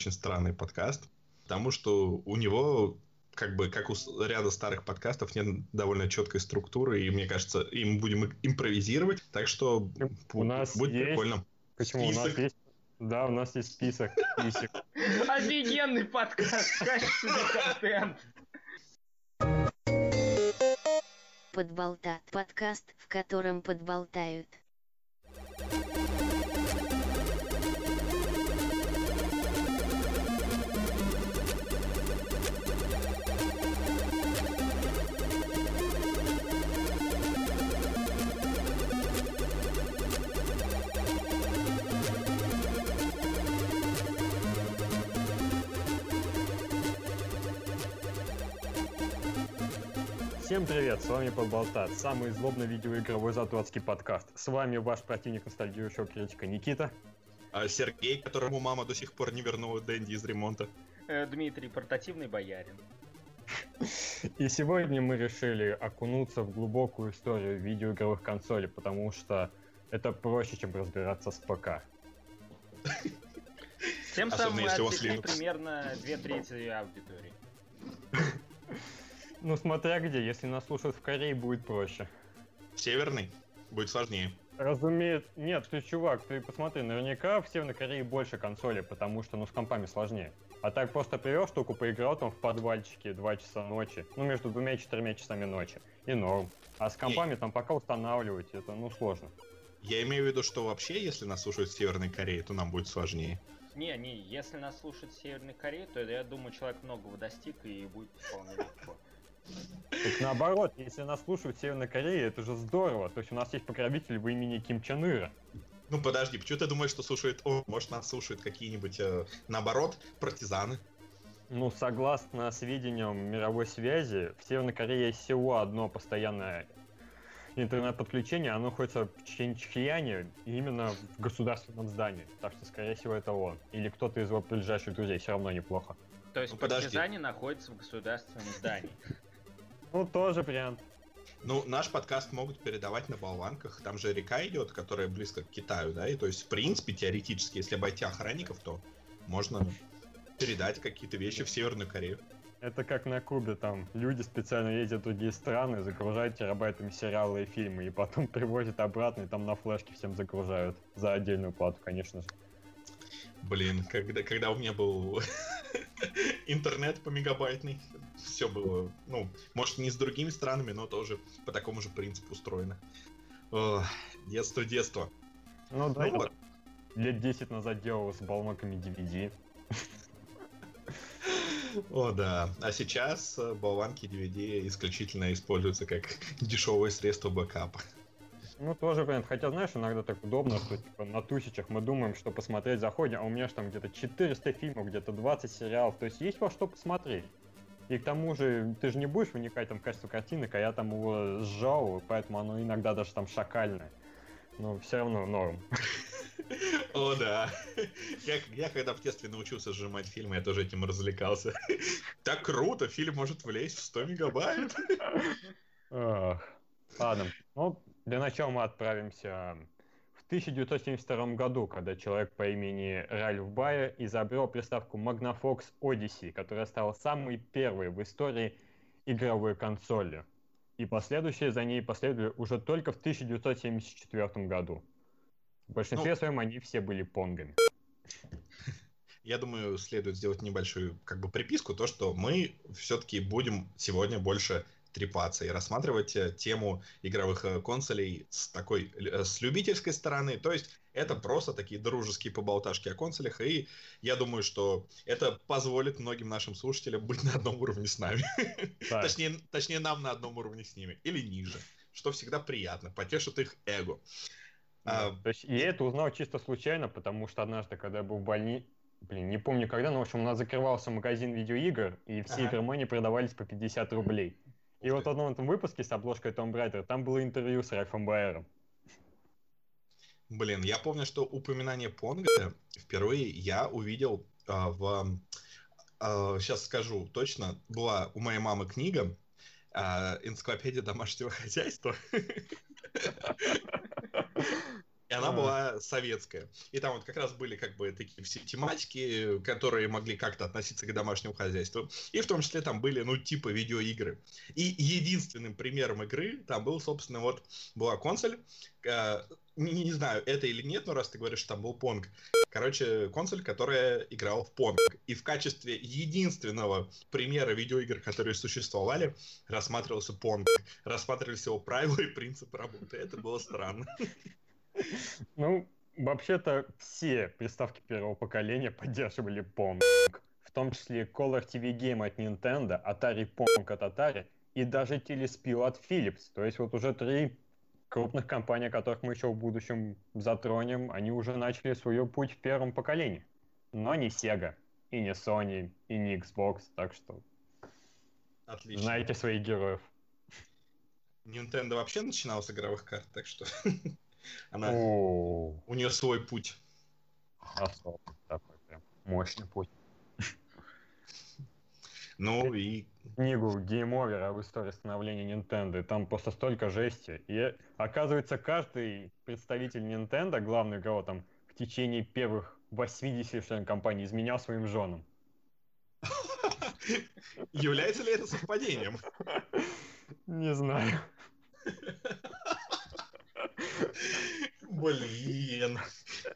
очень странный подкаст, потому что у него как бы, как у ряда старых подкастов, нет довольно четкой структуры, и мне кажется, им будем импровизировать, так что у нас будет есть... прикольно. Почему? Список. У нас есть да, у нас есть список. Офигенный подкаст, качественный контент. Подболтат. Подкаст, в котором подболтают. Всем привет, с вами Подболтат, самый злобный видеоигровой затварский подкаст. С вами ваш противник ностальгирующего критика Никита. А Сергей, которому мама до сих пор не вернула Дэнди из ремонта. Э, Дмитрий, портативный боярин. И сегодня мы решили окунуться в глубокую историю видеоигровых консолей, потому что это проще, чем разбираться с ПК. Тем самым мы отвлекли примерно две трети аудитории. Ну, смотря где. Если нас слушают в Корее, будет проще. Северный? Будет сложнее. Разумеется. Нет, ты, чувак, ты посмотри, наверняка в Северной Корее больше консолей, потому что, ну, с компами сложнее. А так просто привел штуку, поиграл там в подвальчике 2 часа ночи, ну, между двумя и четырьмя часами ночи, и норм. А с компами там пока устанавливать, это, ну, сложно. Я имею в виду, что вообще, если нас слушают в Северной Корее, то нам будет сложнее. Не, не, если нас слушают в Северной Корее, то я думаю, человек многого достиг и будет вполне легко. Так наоборот, если нас слушают в Северной Корее, это же здорово. То есть у нас есть покровитель в имени Ким Чен Ира. Ну подожди, почему ты думаешь, что слушают... О, может, нас слушают какие-нибудь, э, наоборот, партизаны? Ну, согласно сведениям мировой связи, в Северной Корее есть всего одно постоянное интернет-подключение, оно находится в Чхенчхияне, именно в государственном здании. Так что, скорее всего, это он. Или кто-то из его ближайших друзей, все равно неплохо. То есть ну, партизане находятся в государственном здании. Ну, тоже вариант. Ну, наш подкаст могут передавать на болванках. Там же река идет, которая близко к Китаю, да, и то есть, в принципе, теоретически, если обойти охранников, то можно передать какие-то вещи в Северную Корею. Это как на Кубе, там люди специально ездят в другие страны, загружают терабайтами сериалы и фильмы, и потом привозят обратно, и там на флешке всем загружают за отдельную плату, конечно же. Блин, когда, когда у меня был интернет по мегабайтный, все было, ну, может, не с другими странами, но тоже по такому же принципу устроено. О, детство, детство. Ну да, ну, вот. лет 10 назад делал с балмаками DVD. О, да. А сейчас э, болванки DVD исключительно используются как дешевое средство бэкапа. Ну, тоже вариант. Хотя, знаешь, иногда так удобно, что типа на тысячах мы думаем, что посмотреть заходим, а у меня же там где-то 400 фильмов, где-то 20 сериалов. То есть есть во что посмотреть. И к тому же, ты же не будешь вникать там в качество картинок, а я там его сжал, поэтому оно иногда даже там шакальное. Но все равно норм. О, да. Я, я когда в детстве научился сжимать фильмы, я тоже этим развлекался. Так круто, фильм может влезть в 100 мегабайт. Ладно, ну, для начала мы отправимся в 1972 году, когда человек по имени Ральф Байер изобрел приставку Magnavox Odyssey, которая стала самой первой в истории игровой консоли. И последующие за ней последовали уже только в 1974 году. В большинстве ну, своем они все были понгами. Я думаю, следует сделать небольшую как бы приписку, то, что мы все-таки будем сегодня больше трепаться и рассматривать э, тему игровых э, консолей с такой, э, с любительской стороны. То есть это просто такие дружеские поболташки о консолях, и я думаю, что это позволит многим нашим слушателям быть на одном уровне с нами. точнее, точнее, нам на одном уровне с ними, или ниже, что всегда приятно, потешит их эго. Да, а, то есть я это узнал чисто случайно, потому что однажды, когда я был в больнице, блин, не помню когда, но, в общем, у нас закрывался магазин видеоигр, и все ага. игромани продавались по 50 рублей. И вот в одном этом выпуске с обложкой Том Брайдер там было интервью с Ральфом Байером. Блин, я помню, что упоминание Понга впервые я увидел а, в... А, сейчас скажу точно. Была у моей мамы книга а, «Энциклопедия домашнего хозяйства». И она А. была советская. И там вот как раз были как бы такие все тематики, которые могли как-то относиться к домашнему хозяйству. И в том числе там были, ну, типа видеоигры. И единственным примером игры там был, собственно, вот была консоль. э, не, не знаю, это или нет, но раз ты говоришь, что там был Понг. Короче, консоль, которая играла в Понг. И в качестве единственного примера видеоигр, которые существовали, рассматривался Понг. Рассматривались его правила и принципы работы. Это было странно. Ну, вообще-то все приставки первого поколения поддерживали Pong. В том числе Color TV Game от Nintendo, Atari Pong от Atari и даже Telespil от Philips. То есть вот уже три крупных компании, которых мы еще в будущем затронем, они уже начали свой путь в первом поколении. Но не Sega, и не Sony, и не Xbox, так что Отлично. знаете своих героев. Nintendo вообще начинала с игровых карт, так что она, у нее свой путь. особый такой прям мощный путь. Ну и книгу Game Over об истории становления Nintendo, там просто столько жести. И оказывается, каждый представитель Nintendo, главный игрок, там в течение первых 80 член компании изменял своим женам. является ли это совпадением? Не знаю. Блин.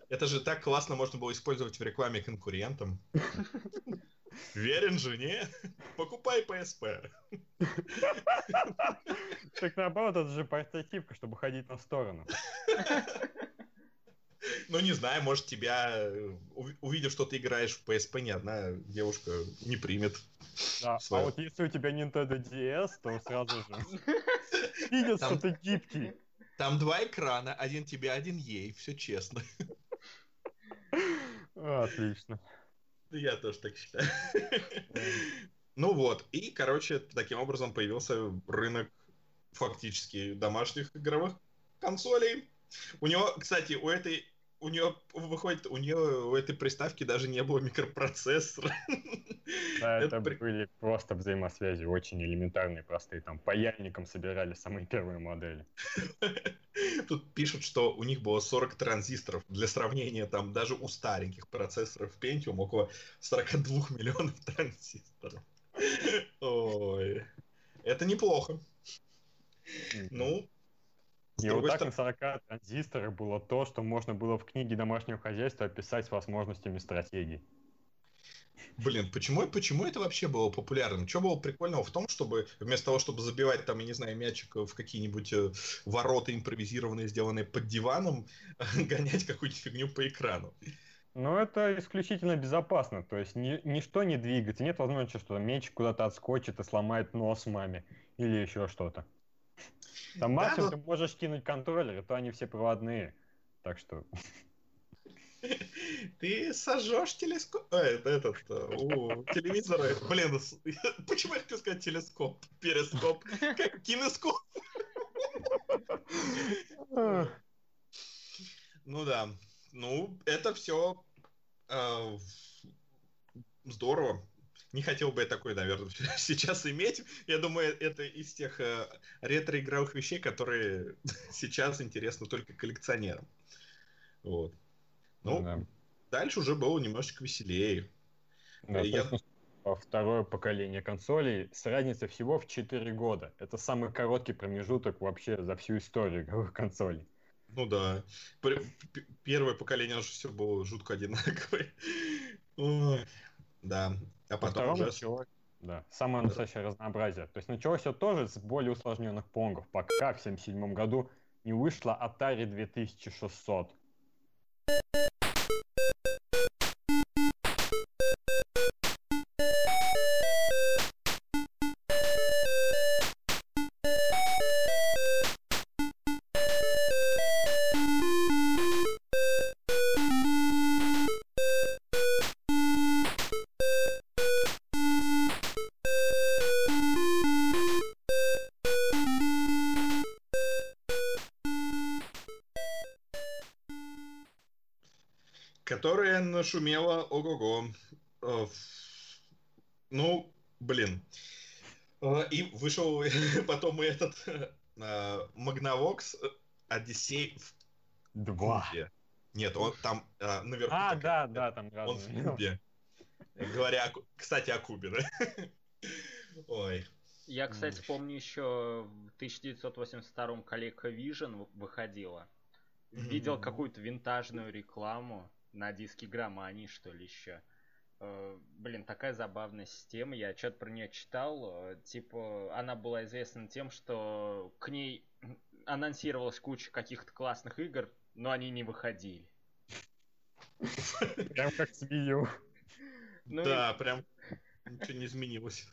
Это же так классно можно было использовать в рекламе конкурентам. Верен жене? Покупай PSP. Так наоборот, это же портативка, чтобы ходить на сторону. Ну, не знаю, может, тебя, э, ув- увидев, что ты играешь в PSP, ни одна девушка не примет. Да. А Свою. вот если у тебя Nintendo DS, то сразу же видят, что ты гибкий. Там два экрана, один тебе, один ей, все честно. Отлично. Я тоже так считаю. Ну вот, и, короче, таким образом появился рынок фактически домашних игровых консолей. У него, кстати, у этой у нее выходит, у нее у этой приставки даже не было микропроцессора. Да, Это это были просто взаимосвязи очень элементарные, простые. Там паяльником собирали самые первые модели. Тут пишут, что у них было 40 транзисторов. Для сравнения, там даже у стареньких процессоров Pentium около 42 миллионов транзисторов. Ой, это неплохо. Ну, с И вот так на стороны- 40 транзисторах было то, что можно было в книге домашнего хозяйства описать с возможностями стратегий. Блин, почему, почему это вообще было популярным? Что было прикольного в том, чтобы вместо того, чтобы забивать там, я не знаю, мячик в какие-нибудь э, ворота импровизированные, сделанные под диваном, гонять какую-нибудь фигню по экрану? Но это исключительно безопасно, то есть ни- ничто не двигается, нет возможности, что мяч куда-то отскочит и сломает нос маме или еще что-то. Там Да, максимум но- ты можешь кинуть контроллеры, то они все проводные. Так что Ты сожжешь телескоп? А, это этот, э, у телевизора. Блин, почему я хотел сказать телескоп? Перископ. Как кинескоп. Ну да. Ну, это все здорово. Не хотел бы я такой, наверное, сейчас иметь. Я думаю, это из тех э, ретро-игровых вещей, которые сейчас интересны только коллекционерам. Вот. Ну, да. дальше уже было немножечко веселее. Да, я- второе поколение консолей с разницей всего в 4 года. Это самый короткий промежуток вообще за всю историю игровых консолей. Ну да. Первое поколение уже все было жутко одинаковое. Ой, Да. А потом уже... началось, да, самое настоящее разнообразие. То есть началось все тоже с более усложненных понгов, пока в 1977 году не вышла Atari 2600. Нашумела ого-го. Э, Ну, блин. Э, И вышел потом и этот э, Magnavox Odyssey в Два. Кубе. Нет, он там а, наверху. А, такая- да, да, там Он в. Кубе. Говоря, о кстати, о Кубе, да? Ой. Я, кстати, помню еще в 1982 ColecoVision выходила. Видел какую-то винтажную рекламу на диске Громании, что ли, еще. Блин, такая забавная система. Я что-то про нее читал. э, Типа, она была известна тем, что к ней анонсировалась куча каких-то классных игр, но они не выходили. Прям как с Wii. Ну и- Да, прям ничего не изменилось.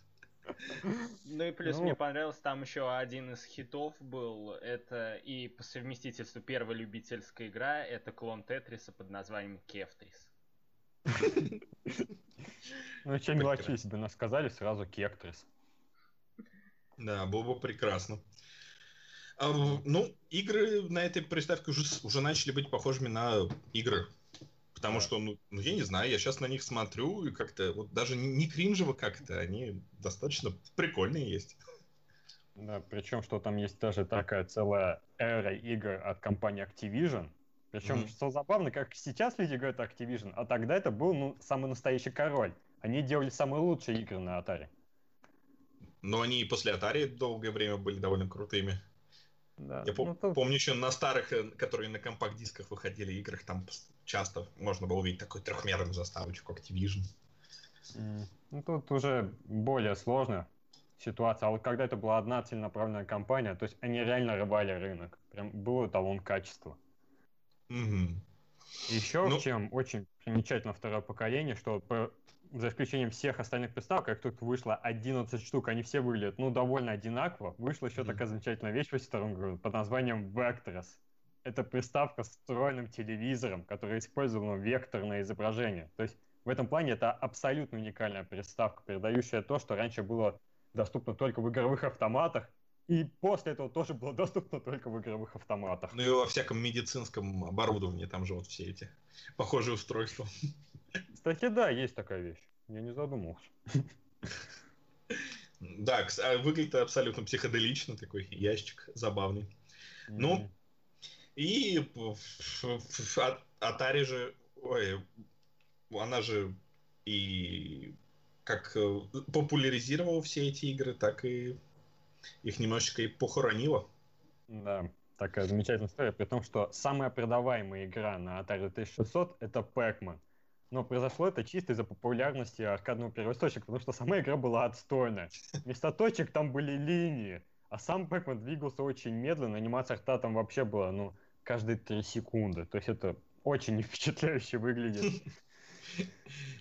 Ну и плюс Ну. мне понравился, там еще один из хитов был, это и по совместительству первая любительская игра, это клон Тетриса под названием Кефтрис. Ну, что мелочи себе нас сказали, сразу Кектрис. Да, было бы прекрасно. А, ну, игры на этой приставке уже, уже начали быть похожими на игры. Потому Да. что, ну, ну, я не знаю, я сейчас на них смотрю, и как-то, вот даже не, кринжево как-то, они достаточно прикольные есть. Да, причем, что там есть даже такая целая эра игр от компании Activision. Причем, Мгм. что забавно, как сейчас люди говорят Activision, а тогда это был ну, самый настоящий король. Они делали самые лучшие игры на Atari. Но они и после Atari долгое время были довольно крутыми. Да. Я пом- ну, тут- помню еще на старых, э, которые на компакт-дисках выходили играх, там часто можно было увидеть такую трехмерную заставочку Activision. М, Ну, тут уже более сложная ситуация. А вот когда это была одна целенаправленная компания, то есть они реально рвали рынок. Прям был эталон качества. Мгм. Еще Ну- в чем очень примечательно второе поколение, что по- за исключением всех остальных приставок, как тут вышло 11 штук, они все выглядят, ну, довольно одинаково. Вышла еще Мгм. такая замечательная вещь в 82 году под названием Vectros. Это приставка с встроенным телевизором, которая использовала векторное изображение. То есть в этом плане это абсолютно уникальная приставка, передающая то, что раньше было доступно только в игровых автоматах, и после этого тоже было доступно только в игровых автоматах. Ну и во всяком медицинском оборудовании, там же вот все эти похожие устройства. Кстати, да, есть такая вещь. Я не задумывался. Да, а выглядит абсолютно психоделично, такой ящик забавный. Ну. И А- Atari же, ой, она же и как э, популяризировала все эти игры, так и их немножечко и похоронила. Да, такая замечательная история, при том, что самая продаваемая игра на Atari 2600 это Pac-Man. Но произошло это чисто из-за популярности аркадного первоисточника, потому что сама игра была отстойная. Вместо точек там были линии, а сам Pac-Man двигался очень медленно, анимация рта там вообще была, ну, каждые три секунды. То есть это очень впечатляюще выглядит.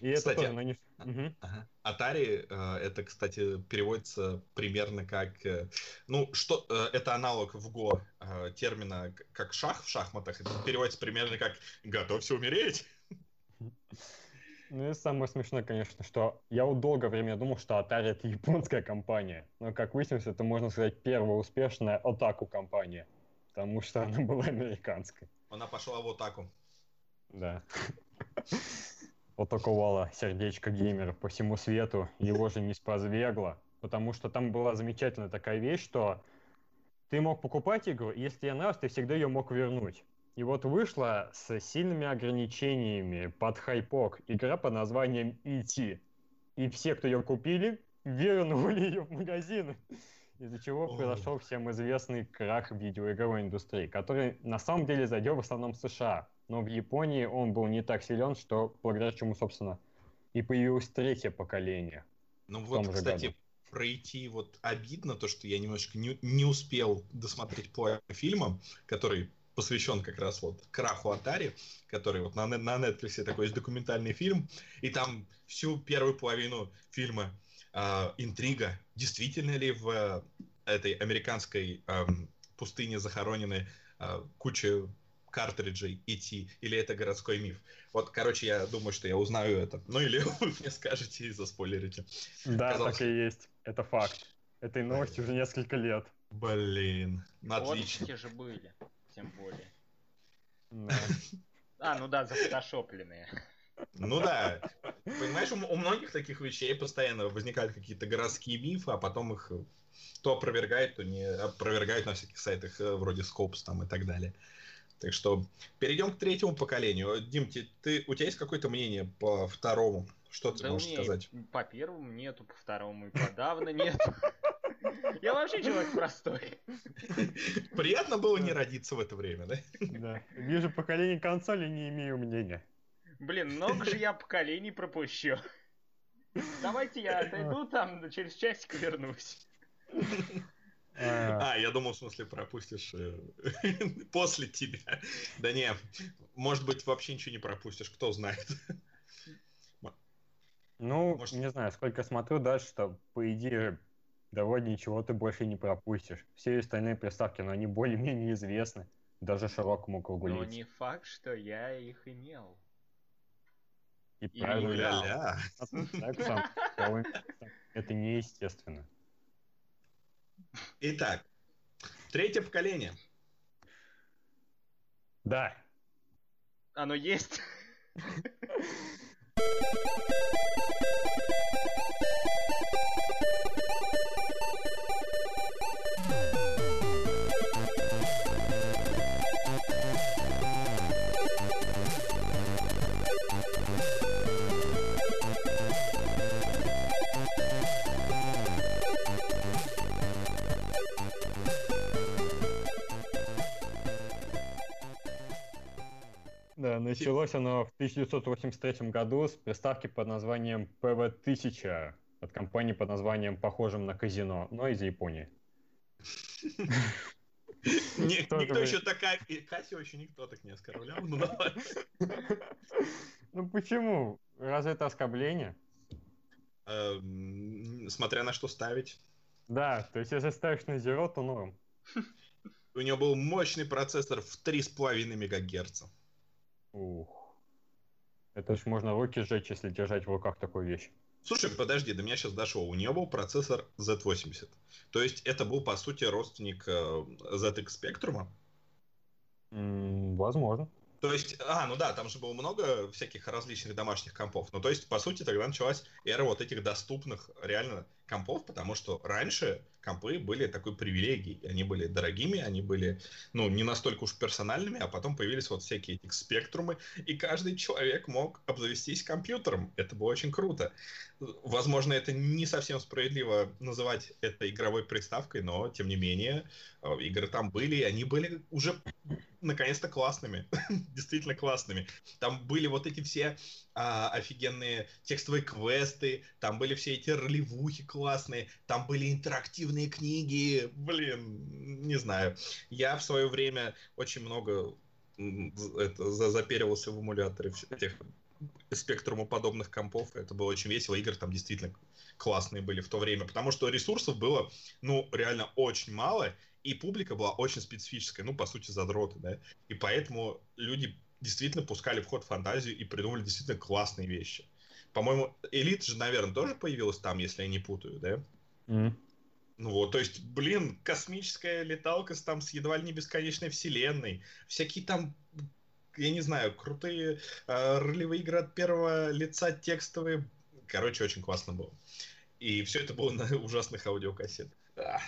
И это Кстати, тоже на них... Мгм. Ага. Atari, э, это, кстати, переводится примерно как... э, Ну, что э, это аналог в Го термина как шах в шахматах. Это переводится примерно как «готовься умереть». Ну и самое смешное, конечно, что я вот долгое время думал, что Atari это японская компания. Но, как выяснилось, это, можно сказать, первая успешная Отаку компания. Потому что она была американской. Она пошла в атаку. Да. Атаковала сердечко геймеров по всему свету. Его же не спозвегло. Потому что там была замечательная такая вещь, что ты мог покупать игру, и если тебе нравилось, ты всегда ее мог вернуть. И вот вышла с сильными ограничениями под хайпок игра под названием E.T. И все, кто ее купили, вернули ее в магазины. Из-за чего произошел всем известный крах видеоигровой индустрии, который на самом деле зайдет в основном в США. Но в Японии он был не так силен, что благодаря чему, собственно, и появилось третье поколение. Ну вот, кстати, году. пройти вот обидно то, что я немножечко не, не успел досмотреть половину фильма, который посвящен как раз вот краху Atari, который вот на, на Netflix такой есть документальный фильм, и там всю первую половину фильма а, интрига, действительно ли в э, этой американской ам, пустыне захоронены а, куча картриджей идти, или это городской миф. Вот, короче, я думаю, что я узнаю это. Ну или вы мне скажете и заспойлерите. Да, Казалось- так и есть. Это факт. Этой новости уже несколько лет. Блин, ну, отлично. Фоточки же были, тем более. Да. А, ну да, зафотошопленные. Ну да. Понимаешь, у, у многих таких вещей постоянно возникают какие-то городские мифы, а потом их э, то опровергают, то не опровергают на всяких сайтах э, вроде Scopes там и так далее. Так что перейдем к третьему поколению. Дим, ты, ты, у тебя есть какое-то мнение по второму? Что ты Да можешь сказать? По первому нету, по второму и подавно нету. Я вообще человек простой. Приятно было не родиться в это время, да? Да. Вижу поколение консоли, не имею мнения. Блин, много же я поколений пропущу. Давайте я отойду там, через часик вернусь. А, А, я думал, в смысле, пропустишь э, после тебя. Да не, может быть, вообще ничего не пропустишь, кто знает. Ну, Может- не знаю, сколько смотрю дальше, что, по идее, довольно ничего ты больше не пропустишь. Все остальные приставки, но они более-менее известны. Даже широкому кругу Но лиц. не факт, что я их имел. И или правильно, сказал, это неестественно. Итак, третье поколение. Да, Оно есть. началось оно в 1983 году с приставки под названием PV-1000 от компании под названием похожим на казино, но из Японии. Никто еще такая... Катю еще никто так не оскорблял. Ну давай. Ну почему? Разве это оскорбление? Эм, Смотря на что ставить. Да, то есть если ставишь на Zero, то норм. У него был мощный процессор в 3,5 МГц. Ух. Это ж можно руки сжечь, если держать в руках такую вещь. Слушай, подожди, до меня сейчас дошло. У нее был процессор Z80. То есть это был, по сути, родственник э, ZX Spectrum. М, возможно. То есть, а, ну да, там же было много всяких различных домашних компов. Ну, то есть, по сути, тогда началась эра вот этих доступных реально компов, потому что раньше компы были такой привилегией. Они были дорогими, они были, ну, не настолько уж персональными, а потом появились вот всякие эти спектрумы, и каждый человек мог обзавестись компьютером. Это было очень круто. Возможно, это не совсем справедливо называть это игровой приставкой, но, тем не менее, э, игры там были, и они были уже наконец-то классными. Действительно классными. Там были вот эти все а, офигенные текстовые квесты, там были все эти ролевухи классные, там были интерактивные книги. Блин, не знаю. Я в свое время очень много это, за- заперивался в эмуляторе этих спектруму подобных компов. Это было очень весело. Игры там действительно классные были в то время, потому что ресурсов было, ну, реально очень мало, и публика была очень специфическая, ну, по сути, задроты, да. И поэтому люди действительно пускали в ход фантазию и придумали действительно классные вещи. По-моему, Элит же, наверное, тоже появилась там, если я не путаю, да? М. Ну вот, то есть, блин, космическая леталка с, там с едва ли не бесконечной вселенной, всякие там, я не знаю, крутые э, ролевые игры от первого лица, текстовые. Короче, очень классно было. И все это было на ужасных аудиокассетах. Ах.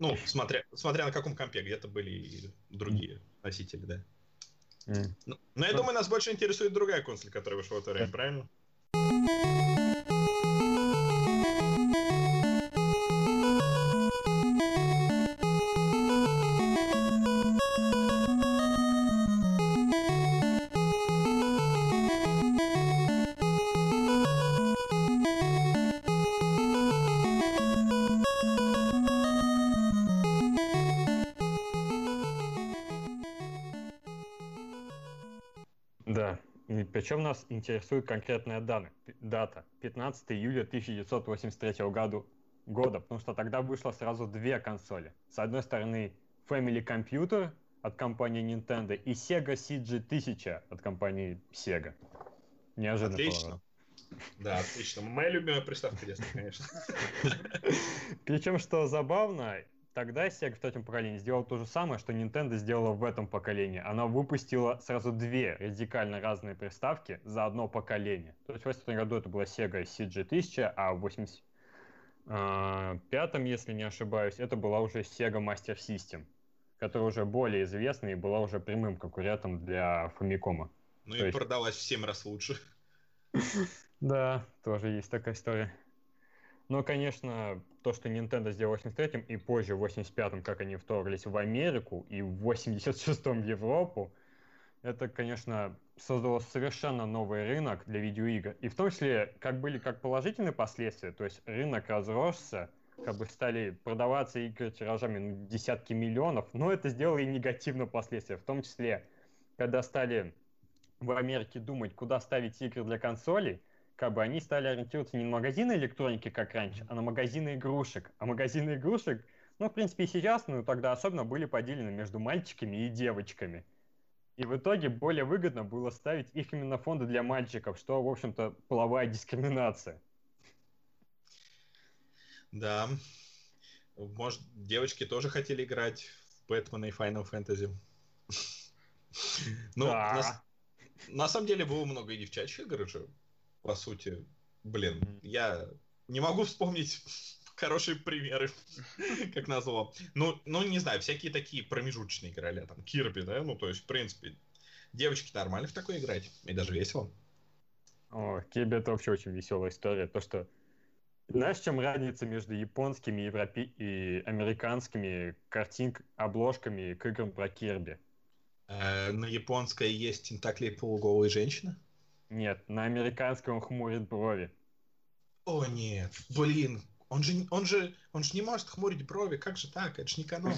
Ну, смотря, смотря на каком компе, где-то были и другие носители, да. М. Ну, Но я думаю, нас больше интересует другая консоль, которая вышла в это время, правильно? Причем нас интересует конкретная дана, пи- дата. 15 июля 1983 году, года, потому что тогда вышло сразу две консоли. С одной стороны Family Computer от компании Nintendo и Sega CG-1000 от компании Sega. Неожиданно. Отлично. Да, отлично. Моя любимая приставка детства, конечно. Причем, что забавно, тогда Sega в третьем поколении сделала то же самое, что Nintendo сделала в этом поколении. Она выпустила сразу две радикально разные приставки за одно поколение. То есть в 80 году это была Sega CG-1000, а в 85 если не ошибаюсь, это была уже Sega Master System, которая уже более известна и была уже прямым конкурентом для Фамикома. Ну и есть... продалась в 7 раз лучше. Да, тоже есть такая история. Но, конечно, то, что Nintendo сделал в 83-м и позже в 85-м, как они вторглись в Америку и в 86-м в Европу, это, конечно, создало совершенно новый рынок для видеоигр. И в том числе, как были как положительные последствия, то есть рынок разросся, как бы стали продаваться игры тиражами на десятки миллионов, но это сделало и негативные последствия, в том числе, когда стали в Америке думать, куда ставить игры для консолей, как бы они стали ориентироваться не на магазины электроники, как раньше, а на магазины игрушек. А магазины игрушек, ну, в принципе, и сейчас, но тогда особенно были поделены между мальчиками и девочками. И в итоге более выгодно было ставить их именно фонды для мальчиков, что, в общем-то, половая дискриминация. Да. Может, девочки тоже хотели играть в Бэтмена и Final Fantasy. Ну, на, на самом деле было много и девчачьих игр же, по сути. Блин, я не могу вспомнить хорошие примеры, как назло. Ну, ну, не знаю, всякие такие промежуточные играли, там, Кирби, да, ну, то есть, в принципе, девочки нормально в такое играть, и даже весело. О, Кирби это вообще очень веселая история, то, что знаешь, чем разница между японскими европе... и американскими картинками, обложками к играм про Кирби? Э, на японской есть тентакли полуголые женщины? Нет, на американском он хмурит брови. О нет, блин, он же, он же, он же не может хмурить брови, как же так? Это же не канон.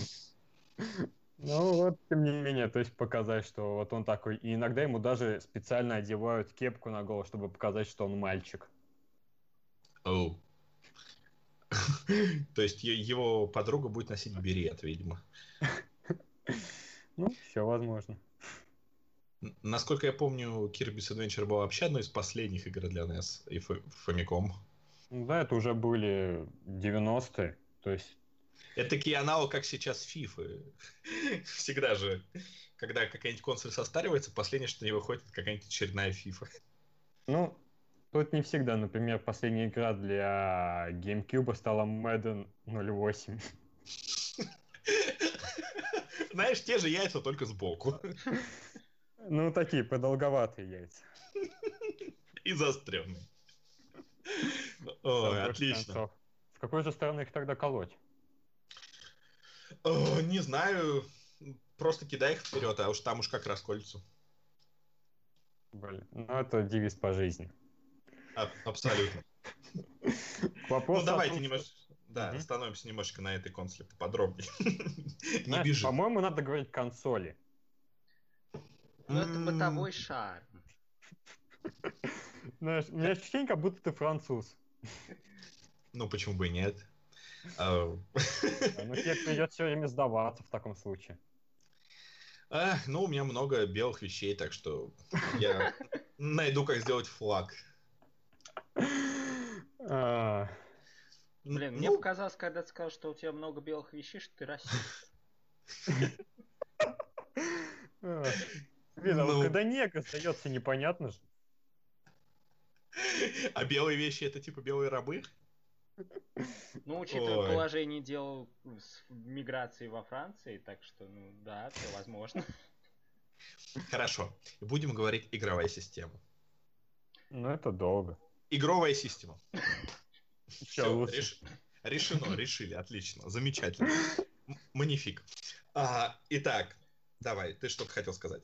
Ну вот, тем не менее, то есть показать, что вот он такой. И иногда ему даже специально одевают кепку на голову, чтобы показать, что он мальчик. Оу. То есть его подруга будет носить берет, видимо. Ну, все возможно. Насколько я помню, Kirby's Adventure была вообще одной из последних игр для NES и Famicom. Да, это уже были 90-е, то есть... Это такие аналог, как сейчас FIFA. Всегда же, когда какая-нибудь консоль состаривается, последнее, что не выходит, какая-нибудь очередная FIFA. Ну, тут не всегда. Например, последняя игра для GameCube стала Madden 08. Знаешь, те же яйца, только сбоку. Ну, такие продолговатые яйца. И заостренные. Ой, отлично. В какой же стороны их тогда колоть? Не знаю. Просто кидай их вперед, а уж там уж как расколются. Блин, ну это девиз по жизни. А, абсолютно. ну давайте немножко... Да, угу. остановимся немножечко на этой консоли поподробнее. Не. По-моему, надо говорить консоли. Ну, это бытовой шар. Знаешь, у меня ощущение, как будто ты француз. Ну, почему бы и нет? А, ну, тебе придется все время сдаваться в таком случае. А, ну, у меня много белых вещей, так что я найду, как сделать флаг. А. Блин, мне ну. показалось, когда ты сказал, что у тебя много белых вещей, что ты расист. Блин, а вот ну. когда негр остается непонятно же. А белые вещи это типа белые рабы? Ну, учитывая Ой. положение дел с миграцией во Франции, так что, ну, да, все возможно. Хорошо. Будем говорить игровая система. Ну, это долго. Игровая система. Все, реш... решено, решили, отлично, замечательно. Манифик. А, итак, давай, ты что-то хотел сказать.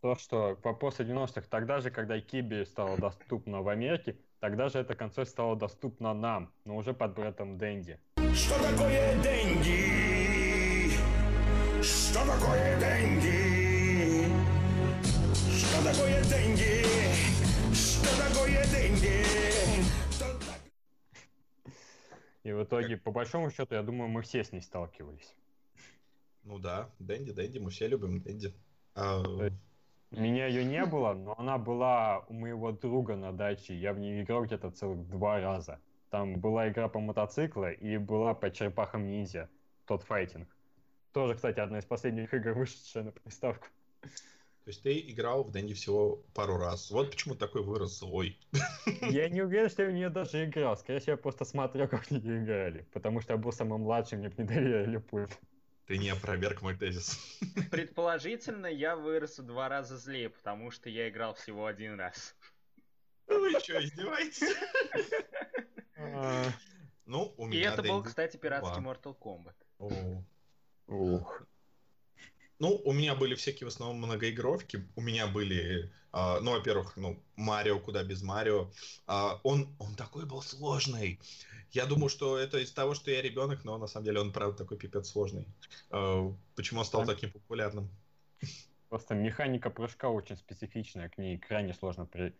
То, что по после 90-х, тогда же, когда Киби стала доступна в Америке, тогда же эта консоль стала доступна нам, но уже под брендом Дэнди. Что такое Дэнди? Что такое Дэнди? Что такое Дэнди? Что такое Дэнди? И в итоге, по большому счету, я думаю, мы все с ней сталкивались. Ну да, Дэнди, Дэнди, мы все любим Дэнди. А... Меня ее не было, но она была у моего друга на даче. Я в нее играл где-то целых два раза. Там была игра по мотоциклу и была по черепахам ниндзя. Тот файтинг. Тоже, кстати, одна из последних игр, вышедшая на приставку. То есть ты играл в Дэнди всего пару раз. Вот почему такой вырос злой. Я не уверен, что я в нее даже играл. Скорее всего, я просто смотрел, как в нее играли. Потому что я был самым младшим, мне не доверили пульт. Ты не опроверг мой тезис. Предположительно, я вырос в два раза злее, потому что я играл всего один раз. Вы что, издеваетесь? А, Ну, у И меня это был, кстати, пиратский. Mortal Kombat. Ух. Ну, у меня были всякие в основном многоигровки. У меня были, а, ну, во-первых, ну, Марио, куда без Марио. А, он, он такой был сложный. Я думаю, что это из-за того, что я ребенок, но на самом деле он, правда, такой пипец сложный. А, почему он стал Так. таким популярным? Просто механика прыжка очень специфичная, к ней крайне сложно при-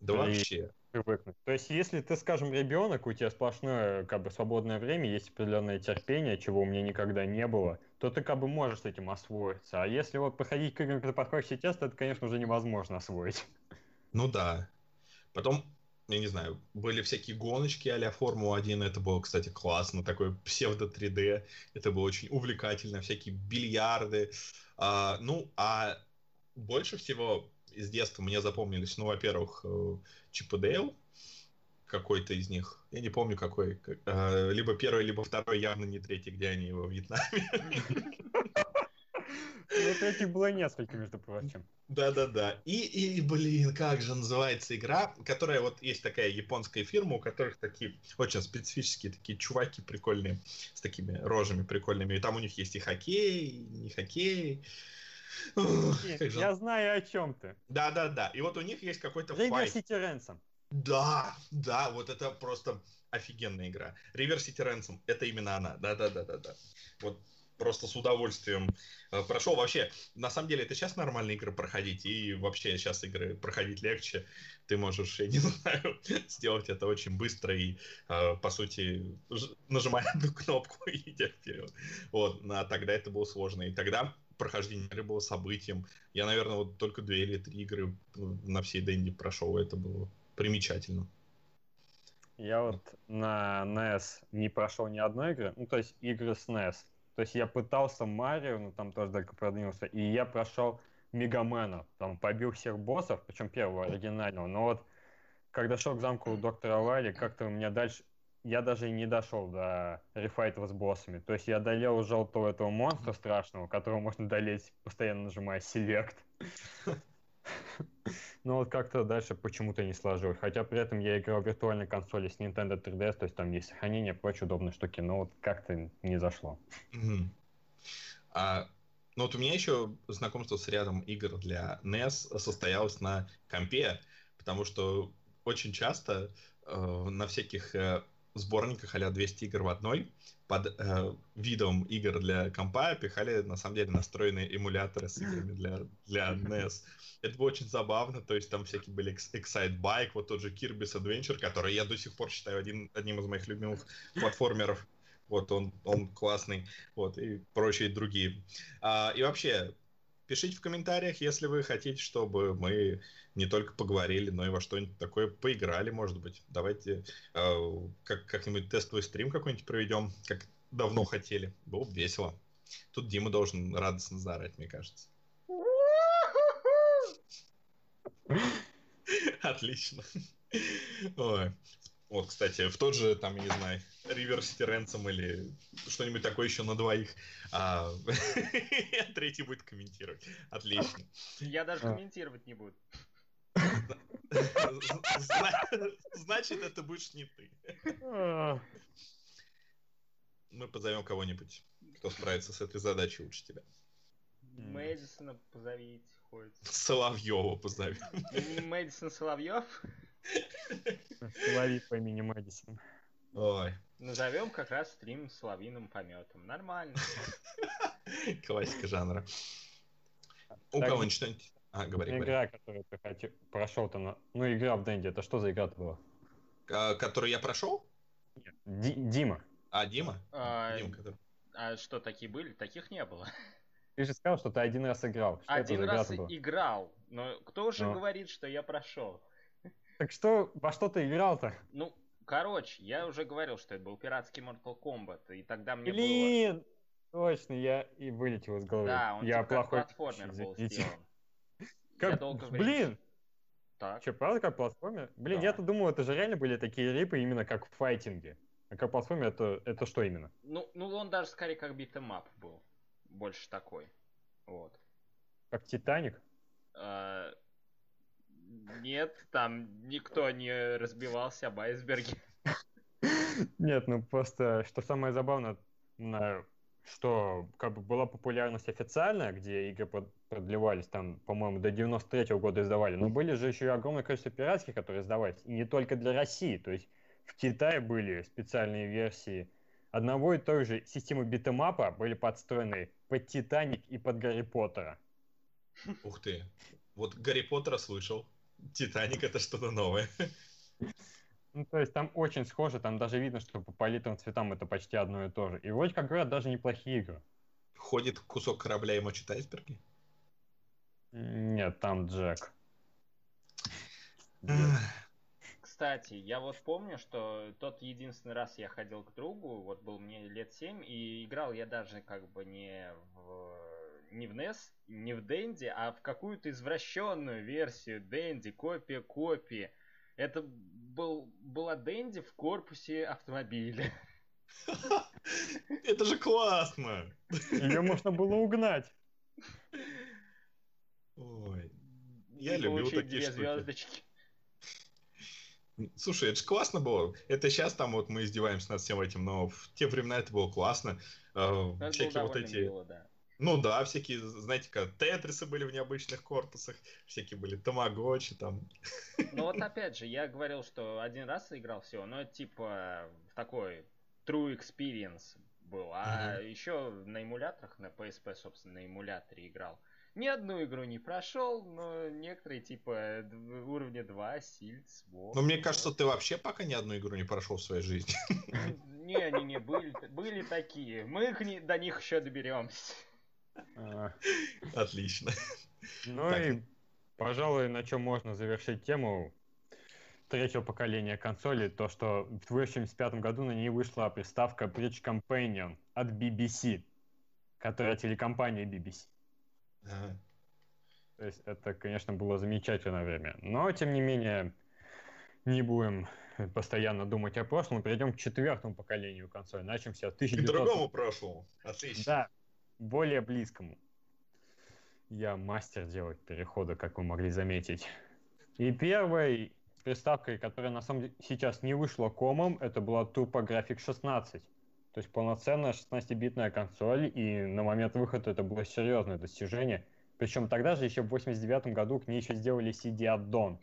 Да И- вообще. привыкнуть. То есть, если ты, скажем, ребенок, у тебя сплошное как бы свободное время, есть определенное терпение, чего у меня никогда не было, то ты как бы можешь с этим освоиться. А если вот проходить к играм, когда подходишь сейчас, то это, конечно, уже невозможно освоить. Ну да. Потом, я не знаю, были всякие гоночки а-ля Формула-1. Это было, кстати, классно. Такое псевдо 3D. Это было очень увлекательно. Всякие бильярды. А, ну, а больше всего из детства мне запомнились, ну, во-первых, э, Чип и Дейл. Какой-то из них. Я не помню, какой. Как- э, Либо первый, либо второй, явно не третий, где они во Вьетнаме. Ну, Вот этих было несколько, между прочим. Да-да-да. И, и, блин, как же называется игра, которая вот есть такая японская фирма, у которых такие очень специфические такие чуваки прикольные, с такими рожами прикольными. И там у них есть и хоккей, и не хоккей. Же- Я знаю, о чем ты. Да-да-да. И вот у них есть какой-то файт. City Ransom. Да, да, вот это просто офигенная игра. River City Ransom, это именно она. Да-да-да-да-да. Вот просто с удовольствием э, прошел. Вообще, на самом деле, это сейчас нормальные игры проходить, и вообще сейчас игры проходить легче. Ты можешь, я не знаю, сделать это очень быстро и, э, по сути, нажимая одну кнопку и идя вперед. Вот, а тогда это было сложно. И тогда прохождение игры было событием. Я, наверное, вот только две или три игры ну, на всей Дэнди прошел. Это было примечательно. Я вот на NES не прошел ни одной игры, ну, то есть игры с NES. То есть я пытался Марио, но там тоже только продвинулся, и я прошел Мегамена, там побил всех боссов, причем первого оригинального, но вот когда шел к замку доктора Лали, как-то у меня дальше, я даже и не дошел до рефайтов с боссами. То есть я одолел желтого этого монстра страшного, которого можно одолеть, постоянно нажимая Select. Но вот как-то дальше почему-то не сложилось. Хотя при этом я играл в виртуальной консоли с Nintendo 3DS, то есть там есть сохранение, прочие удобные штуки, но вот как-то не зашло. Мгм. А, ну вот у меня еще знакомство с рядом игр для NES состоялось на компе, потому что очень часто э, на всяких э, сборниках а 200 игр в одной под э, видом игр для компа пихали на самом деле настроенные эмуляторы с играми для, для NES. Это было очень забавно, то есть там всякие были Ex- Excite Bike, вот тот же Kirby's Adventure, который я до сих пор считаю один, одним из моих любимых платформеров. Вот он, он классный, вот, и прочие другие. А, и вообще, пишите в комментариях, если вы хотите, чтобы мы не только поговорили, но и во что-нибудь такое поиграли, может быть. Давайте э, как, как-нибудь тестовый стрим какой-нибудь проведем, как давно хотели. Было бы весело. Тут Дима должен радостно заорать, мне кажется. Отлично. Ой. Вот, кстати, в тот же, там, я не знаю, River City Ransom или что-нибудь такое еще на двоих. А, третий будет комментировать. Отлично. Я даже А. комментировать не буду. Зна- Значит, это будешь не ты. Мы позовем кого-нибудь, кто справится с этой задачей лучше тебя. Мэдисона позовите хоть. Соловьева позовем. Мэдисон Соловьев. Соловик по имени Мэдисон. Ой, Назовем как раз стрим с соловьиным пометом. Нормально. классика жанра. У кого-нибудь что-нибудь... А, говори, говори. Игра, которую ты хотел, прошел-то на... Ну, игра в Дэнди, это что за игра-то была? А, Который я прошел? Ди- Дима, А, Дима? А, Дима, который... А что, такие были? Таких не было. ты же сказал, что ты один раз играл. Что Один раз играл. Но кто уже Ну. говорит, что я прошел? Так что, во что ты играл-то? Ну, короче, я уже говорил, что это был пиратский Mortal Kombat, и тогда мне было... Блин! Точно, я и вылетел из головы. Да, он я типа как плохой платформер был сделан. Как- Я время- Блин! Так. Че, правда как платформер? Блин, Да. я-то думал, это же реально были такие рипы именно как в файтинге. А как платформер это, это что именно? Ну, ну, он даже скорее как beat 'em up был. Больше такой. Вот. Как Титаник? А, нет, там никто не разбивался об айсберге. Нет, ну просто, что самое забавное, на- что как бы была популярность официальная, где игры продлевались там, по-моему, до 93 года издавали, но были же еще и огромное количество пиратских, которые издавались, и не только для России, то есть в Китае были специальные версии одного и той же системы битэмапа были подстроены под Титаник и под Гарри Поттера. Ух ты. Вот Гарри Поттера слышал. Титаник это что-то новое. Ну, то есть там очень схоже, там даже видно, что по палитрам цветам это почти одно и то же. И вроде как говорят, даже неплохие игры. Ходит кусок корабля и мочит айсберги. Нет, там Джек. Кстати, я вот помню, что тот единственный раз я ходил к другу, вот был мне лет 7, и играл я даже как бы не в не в NES, не в Дэнди, а в какую-то извращенную версию Дэнди, копия копии. Это был, была Дэнди в корпусе автомобиля. Это же классно! Ее можно было угнать. Ой. Я люблю такие две штуки. звездочки. Слушай, это же классно было. Это сейчас там вот мы издеваемся над всем этим, но в те времена это было классно. Э, Всякие вот эти... мило, да. Ну да, всякие, знаете, как тетрисы были в необычных корпусах, всякие были тамагочи там. Ну вот опять же, я говорил, что один раз играл всего, но это типа в такой true experience был. А еще на эмуляторах, на PSP, собственно, на эмуляторе играл. Ни одну игру не прошел, но некоторые типа уровня 2, Сильц, Вов. Но мне кажется, ты вообще пока ни одну игру не прошел в своей жизни. Не-не-не, были, были такие. Мы к ни- до них еще доберемся. А, Отлично. Ну Так. и, пожалуй, на чем можно завершить тему третьего поколения консолей, то что в 1985 году на ней вышла приставка Bridge Companion от BBC, которая телекомпания BBC. Ага. То есть это, конечно, было замечательное время. Но, тем не менее, не будем постоянно думать о прошлом. Перейдем к четвертому поколению консоли. Начнемся от К 1900... другому прошлому. Отлично. Да, более близкому. Я мастер делать переходы, как вы могли заметить. И первой приставкой, которая на самом деле сейчас не вышла комом, это была TurboGrafx 16. То есть полноценная 16-битная консоль, и на момент выхода это было серьезное достижение. Причем тогда же, еще в 89 году, к ней еще сделали CD-аддон.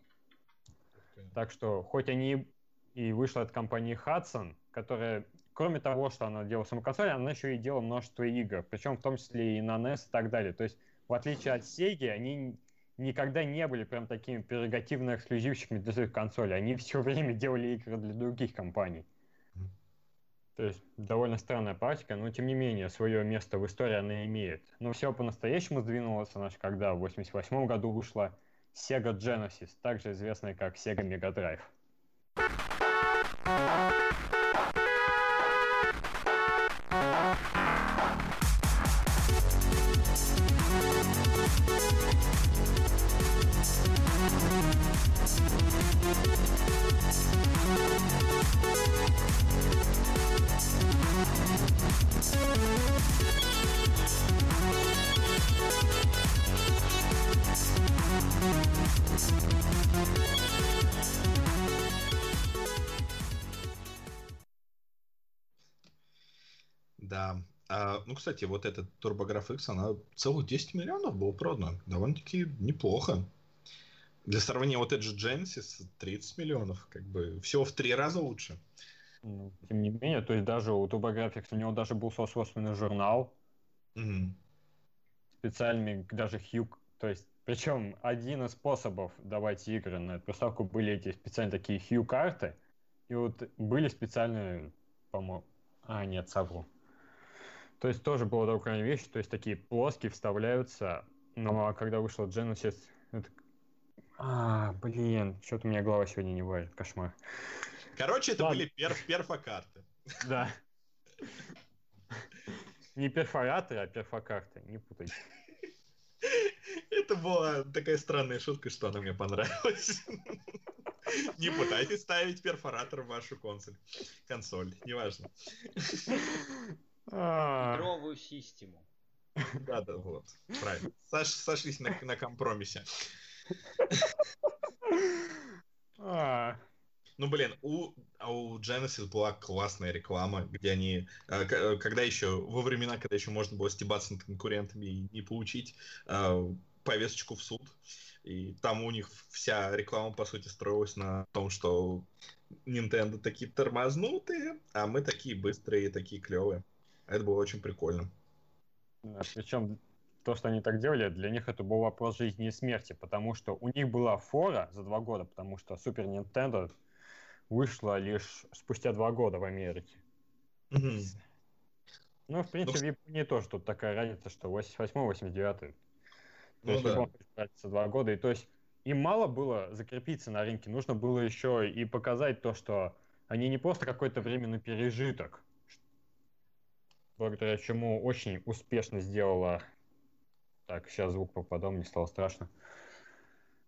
Так что, хоть они и вышла от компании Hudson, которая, кроме того, что она делала саму консоль, она еще и делала множество игр, причем в том числе и на NES и так далее. То есть, в отличие от Sega, они никогда не были прям такими прерогативно-эксклюзивщиками для своих консолей. Они все время делали игры для других компаний. То есть, довольно странная практика, но тем не менее, свое место в истории она имеет. Но все по-настоящему сдвинулось, она же когда в 88 году вышла Sega Genesis, также известная как Sega Mega Drive. Кстати, вот этот X, она целых 10 миллионов было продано. Довольно-таки неплохо. Для сравнения, вот этот же Genesis 30 миллионов. Как бы всего в три раза лучше. Ну, тем не менее, то есть даже у TurboGrafx у него даже был свой собственный журнал, Мгм. специальными даже Hue, то есть причем один из способов давать игры на эту приставку были эти специальные такие Hue карты, и вот были специальные, по-моему, а нет, совру. То есть тоже была такая вещь, то есть такие плоские вставляются, но когда вышла Genesis, это... А, блин, что-то у меня голова сегодня не варит, кошмар. Короче, это Ладно. были перф перфокарты. Да. Не перфораторы, а перфокарты, не путайте. Это была такая странная шутка, что она мне понравилась. Не пытайтесь ставить перфоратор в вашу консоль. Консоль, неважно. А, Ядровую систему. Да, да, вот. Правильно. Сош- Сошлись на, на компромиссе. а, Ну, блин, у, а у Genesis была классная реклама, где они, э, э, когда еще, во времена, когда еще можно было стебаться над конкурентами и не получить э, повесточку в суд, и там у них вся реклама, по сути, строилась на том, что Nintendo такие тормознутые, а мы такие быстрые и такие клевые. Это было очень прикольно. Да, Причем то, что они так делали, для них это был вопрос жизни и смерти, потому что у них была фора за два года, потому что Super Nintendo вышла лишь спустя два года в Америке. Мгм. Ну, в принципе, в Японии тоже тут такая разница, что 88-89. То Ну есть да. разница два года. И то есть им мало было закрепиться на рынке, нужно было еще и показать то, что они не просто какой-то временный пережиток, благодаря чему очень успешно сделала... Так, сейчас звук попадал, мне стало страшно.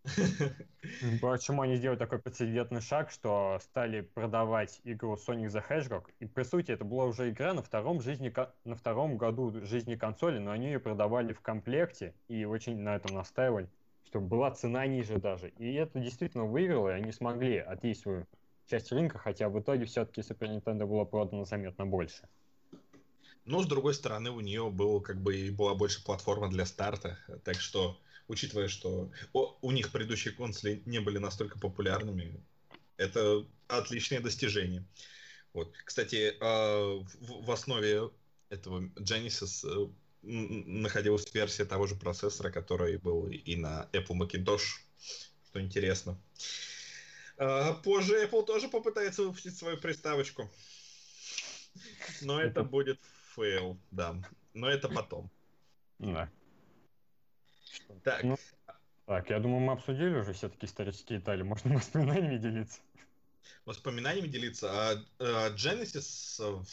Почему они сделали такой прецедентный шаг, что стали продавать игру Sonic the Hedgehog, и по сути это была уже игра на втором, жизни, на втором году жизни консоли, но они ее продавали в комплекте и очень на этом настаивали, чтобы была цена ниже даже. И это действительно выиграло, и они смогли отъесть свою часть рынка, хотя в итоге все-таки Super Nintendo было продано заметно больше. Но, с другой стороны, у нее был, как бы, и была больше платформа для старта. Так что, учитывая, что о- у них предыдущие консоли не были настолько популярными, это отличное достижение. Вот. Кстати, э, в, основе этого Genesis э, находилась версия того же процессора, который был и на Apple Macintosh, что интересно. А, Позже Apple тоже попытается выпустить свою приставочку. Но Это- будет фейл, да. Но это потом. Да. Так, Ну, Так, я думаю, мы обсудили уже все-таки исторические детали, можно воспоминаниями делиться. воспоминаниями делиться. А, а, Genesis, э,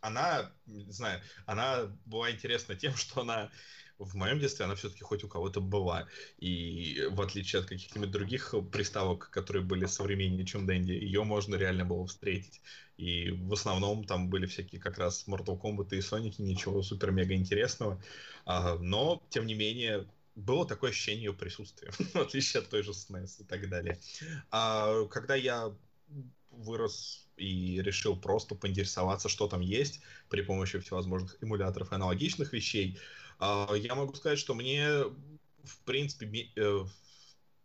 она, не знаю, она была интересна тем, что она в моем детстве она все-таки хоть у кого-то была. И в отличие от каких-нибудь других приставок, которые были современнее, чем Дэнди, ее можно реально было встретить. И в основном там были всякие как раз Mortal Kombat и Sonic, ничего супер-мега интересного. А, но, тем не менее, было такое ощущение ее присутствия, в отличие от той же SNES и так далее. А когда я вырос и решил просто поинтересоваться, что там есть при помощи всевозможных эмуляторов и аналогичных вещей, я могу сказать, что мне, в принципе, э,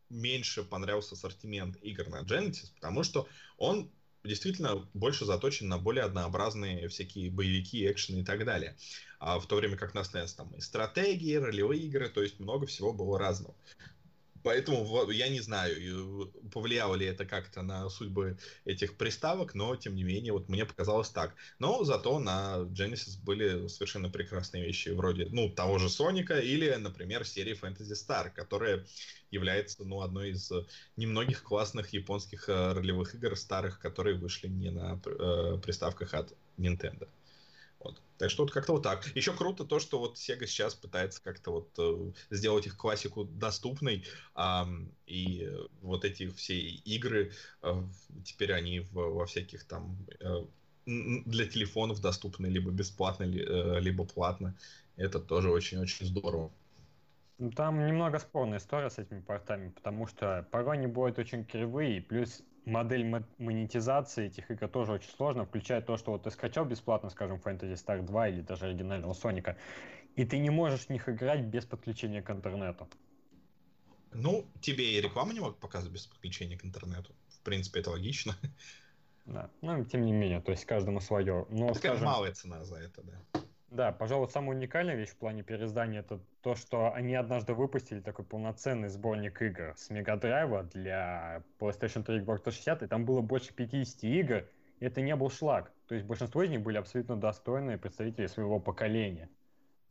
меньше понравился ассортимент игр на Genesis, потому что он действительно больше заточен на более однообразные всякие боевики, экшены и так далее. А в то время как на SNES там и стратегии, ролевые игры, то есть много всего было разного. Поэтому я не знаю, и повлияло ли это как-то на судьбы этих приставок, но тем не менее, вот мне показалось так. Но зато на Genesis были совершенно прекрасные вещи, вроде, ну, того же Соника или, например, серии Fantasy Star, которая является, ну, одной из э, немногих классных японских э, ролевых игр старых, которые вышли не на э, приставках от Nintendo. Вот. Так что вот как-то вот так. Еще круто то, что вот Sega сейчас пытается как-то вот э, сделать их классику доступной, ам, и э, вот эти все игры э, теперь они в- во всяких там э, для телефонов доступны либо бесплатно, ли- э, либо платно. Это тоже очень-очень здорово. Там немного спорная история с этими портами, потому что порой они бывают очень кривые, плюс модель мо- монетизации этих игр тоже очень сложно, включая то, что вот ты скачал бесплатно, скажем, Fantasy Star 2 или даже оригинального Соника, и ты не можешь в них играть без подключения к интернету. Ну, тебе и рекламу не могут показывать без подключения к интернету. В принципе, это логично. Да. Ну, тем не менее, то есть каждому свое. Но, Такая скажем, малая цена за это, да. Да, пожалуй, самая уникальная вещь в плане переиздания это то, что они однажды выпустили такой полноценный сборник игр с Мегадрайва для PlayStation 3 и Xbox 360, и там было больше 50 игр, и это не был шлак. То есть большинство из них были абсолютно достойные представители своего поколения.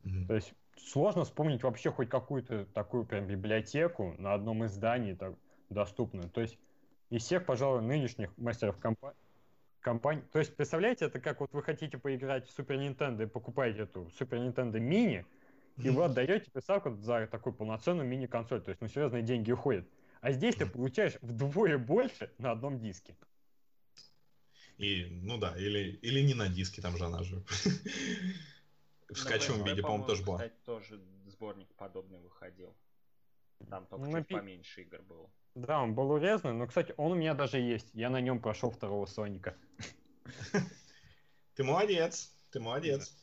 Мгм. То есть сложно вспомнить вообще хоть какую-то такую прям библиотеку на одном издании так, доступную. То есть из всех, пожалуй, нынешних мастеров компа- компаний... То есть, представляете, это как вот вы хотите поиграть в Супер Nintendo и покупаете эту Супер Nintendo мини, и вы отдаете приставку за такую полноценную мини-консоль. То есть, ну, серьезные деньги уходят. А здесь ты получаешь вдвое больше на одном диске. И, ну да, или, или не на диске, там же она же в скачевом виде, по-моему, тоже была. Кстати, тоже сборник подобный выходил. Там только ну, чуть поменьше игр было. Да, он был урезанный, но, кстати, он у меня даже есть. Я на нем прошел второго Соника. Ты молодец, ты молодец.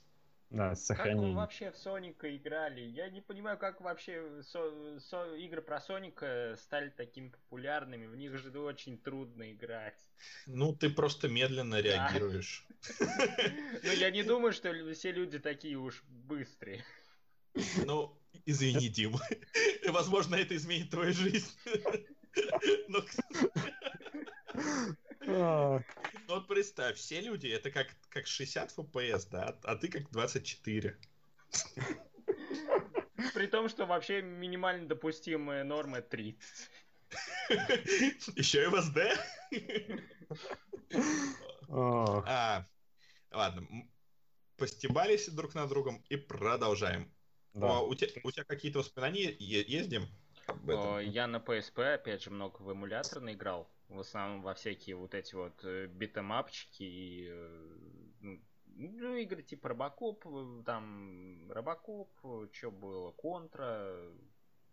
Да, сохранение. Как вы вообще в Соника играли? Я не понимаю, как вообще со, со, игры про Соника стали такими популярными. В них же очень трудно играть. Ну, ты просто медленно реагируешь. Ну, я не думаю, что все люди такие уж быстрые. Ну, извини, Дима. Возможно, это изменит твою жизнь. Но, ну вот представь, все люди это как, как 60 FPS, да, а ты как 24. При том, что вообще минимально допустимая норма 30. Еще и в а, ладно, постебались друг на другом и продолжаем. Да. У, тебя, у тебя какие-то воспоминания есть, Дим? Я на PSP, опять же, много в эмулятор наиграл. В основном во всякие вот эти вот э, битэмапчики и э, ну, ну, игры типа Робокоп, э, там Робокоп, что было, Контра,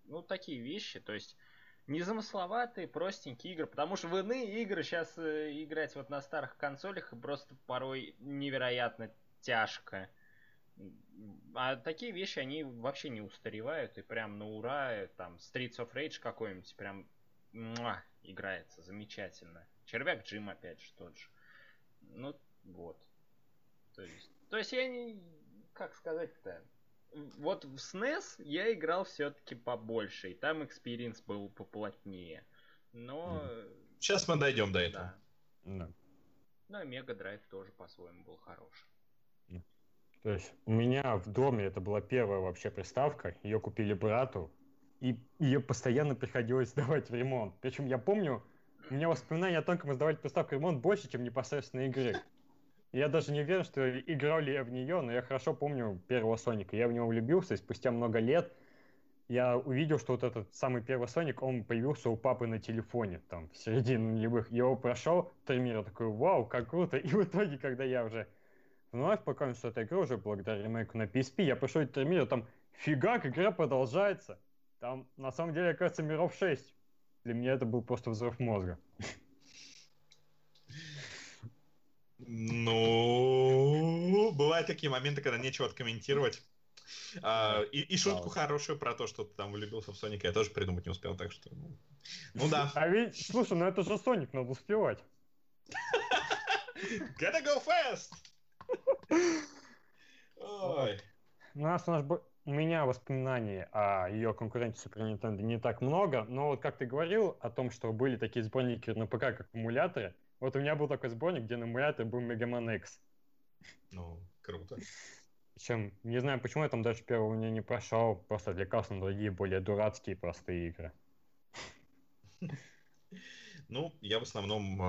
ну, такие вещи, то есть незамысловатые, простенькие игры, потому что в иные игры сейчас играть вот на старых консолях просто порой невероятно тяжко. А такие вещи, они вообще не устаревают, и прям на ура, там, Streets of Rage какой-нибудь, прям муа, играется замечательно. Червяк Джим, опять же, тот же. Ну, вот. То есть, то есть я не... Как сказать-то? Вот в SNES я играл все-таки побольше, и там experience был поплотнее. Но... Сейчас мы дойдем до этого. Да. Ну, и Мега Драйв тоже по-своему был хороший. То есть у меня в доме это была первая вообще приставка, ее купили брату, и ее постоянно приходилось сдавать в ремонт. Причем я помню, у меня воспоминания о том, как мы сдавали приставку в ремонт больше, чем непосредственно игры. Я даже не уверен, что играл ли я в нее, но я хорошо помню первого Соника. Я в него влюбился, и спустя много лет я увидел, что вот этот самый первый Соник, он появился у папы на телефоне, там, в середине нулевых. Я его прошел, три мира такой, вау, как круто. И в итоге, когда я уже вновь с этой игрой, уже благодаря ремейку на PSP, я прошел эти три мира, там, фига, игра продолжается. Там, на самом деле, кажется, миров 6. Для меня это был просто взрыв мозга. Ну, бывают такие моменты, когда нечего откомментировать. А, и, и шутку хорошую про то, что ты там влюбился в Соника, я тоже придумать не успел, так что... Ну, ну да. А ведь, слушай, ну это же Соник, надо успевать. Gotta go fast! Ой. У нас, у нас у меня воспоминаний о ее конкуренте Super Nintendo не так много, но вот как ты говорил о том, что были такие сборники на ПК, как эмуляторы, вот у меня был такой сборник, где на эмуляторе был Mega Man X. Ну, круто. Причем, не знаю, почему я там даже первого у меня не прошел, просто отвлекался на другие более дурацкие простые игры. Ну, я в основном,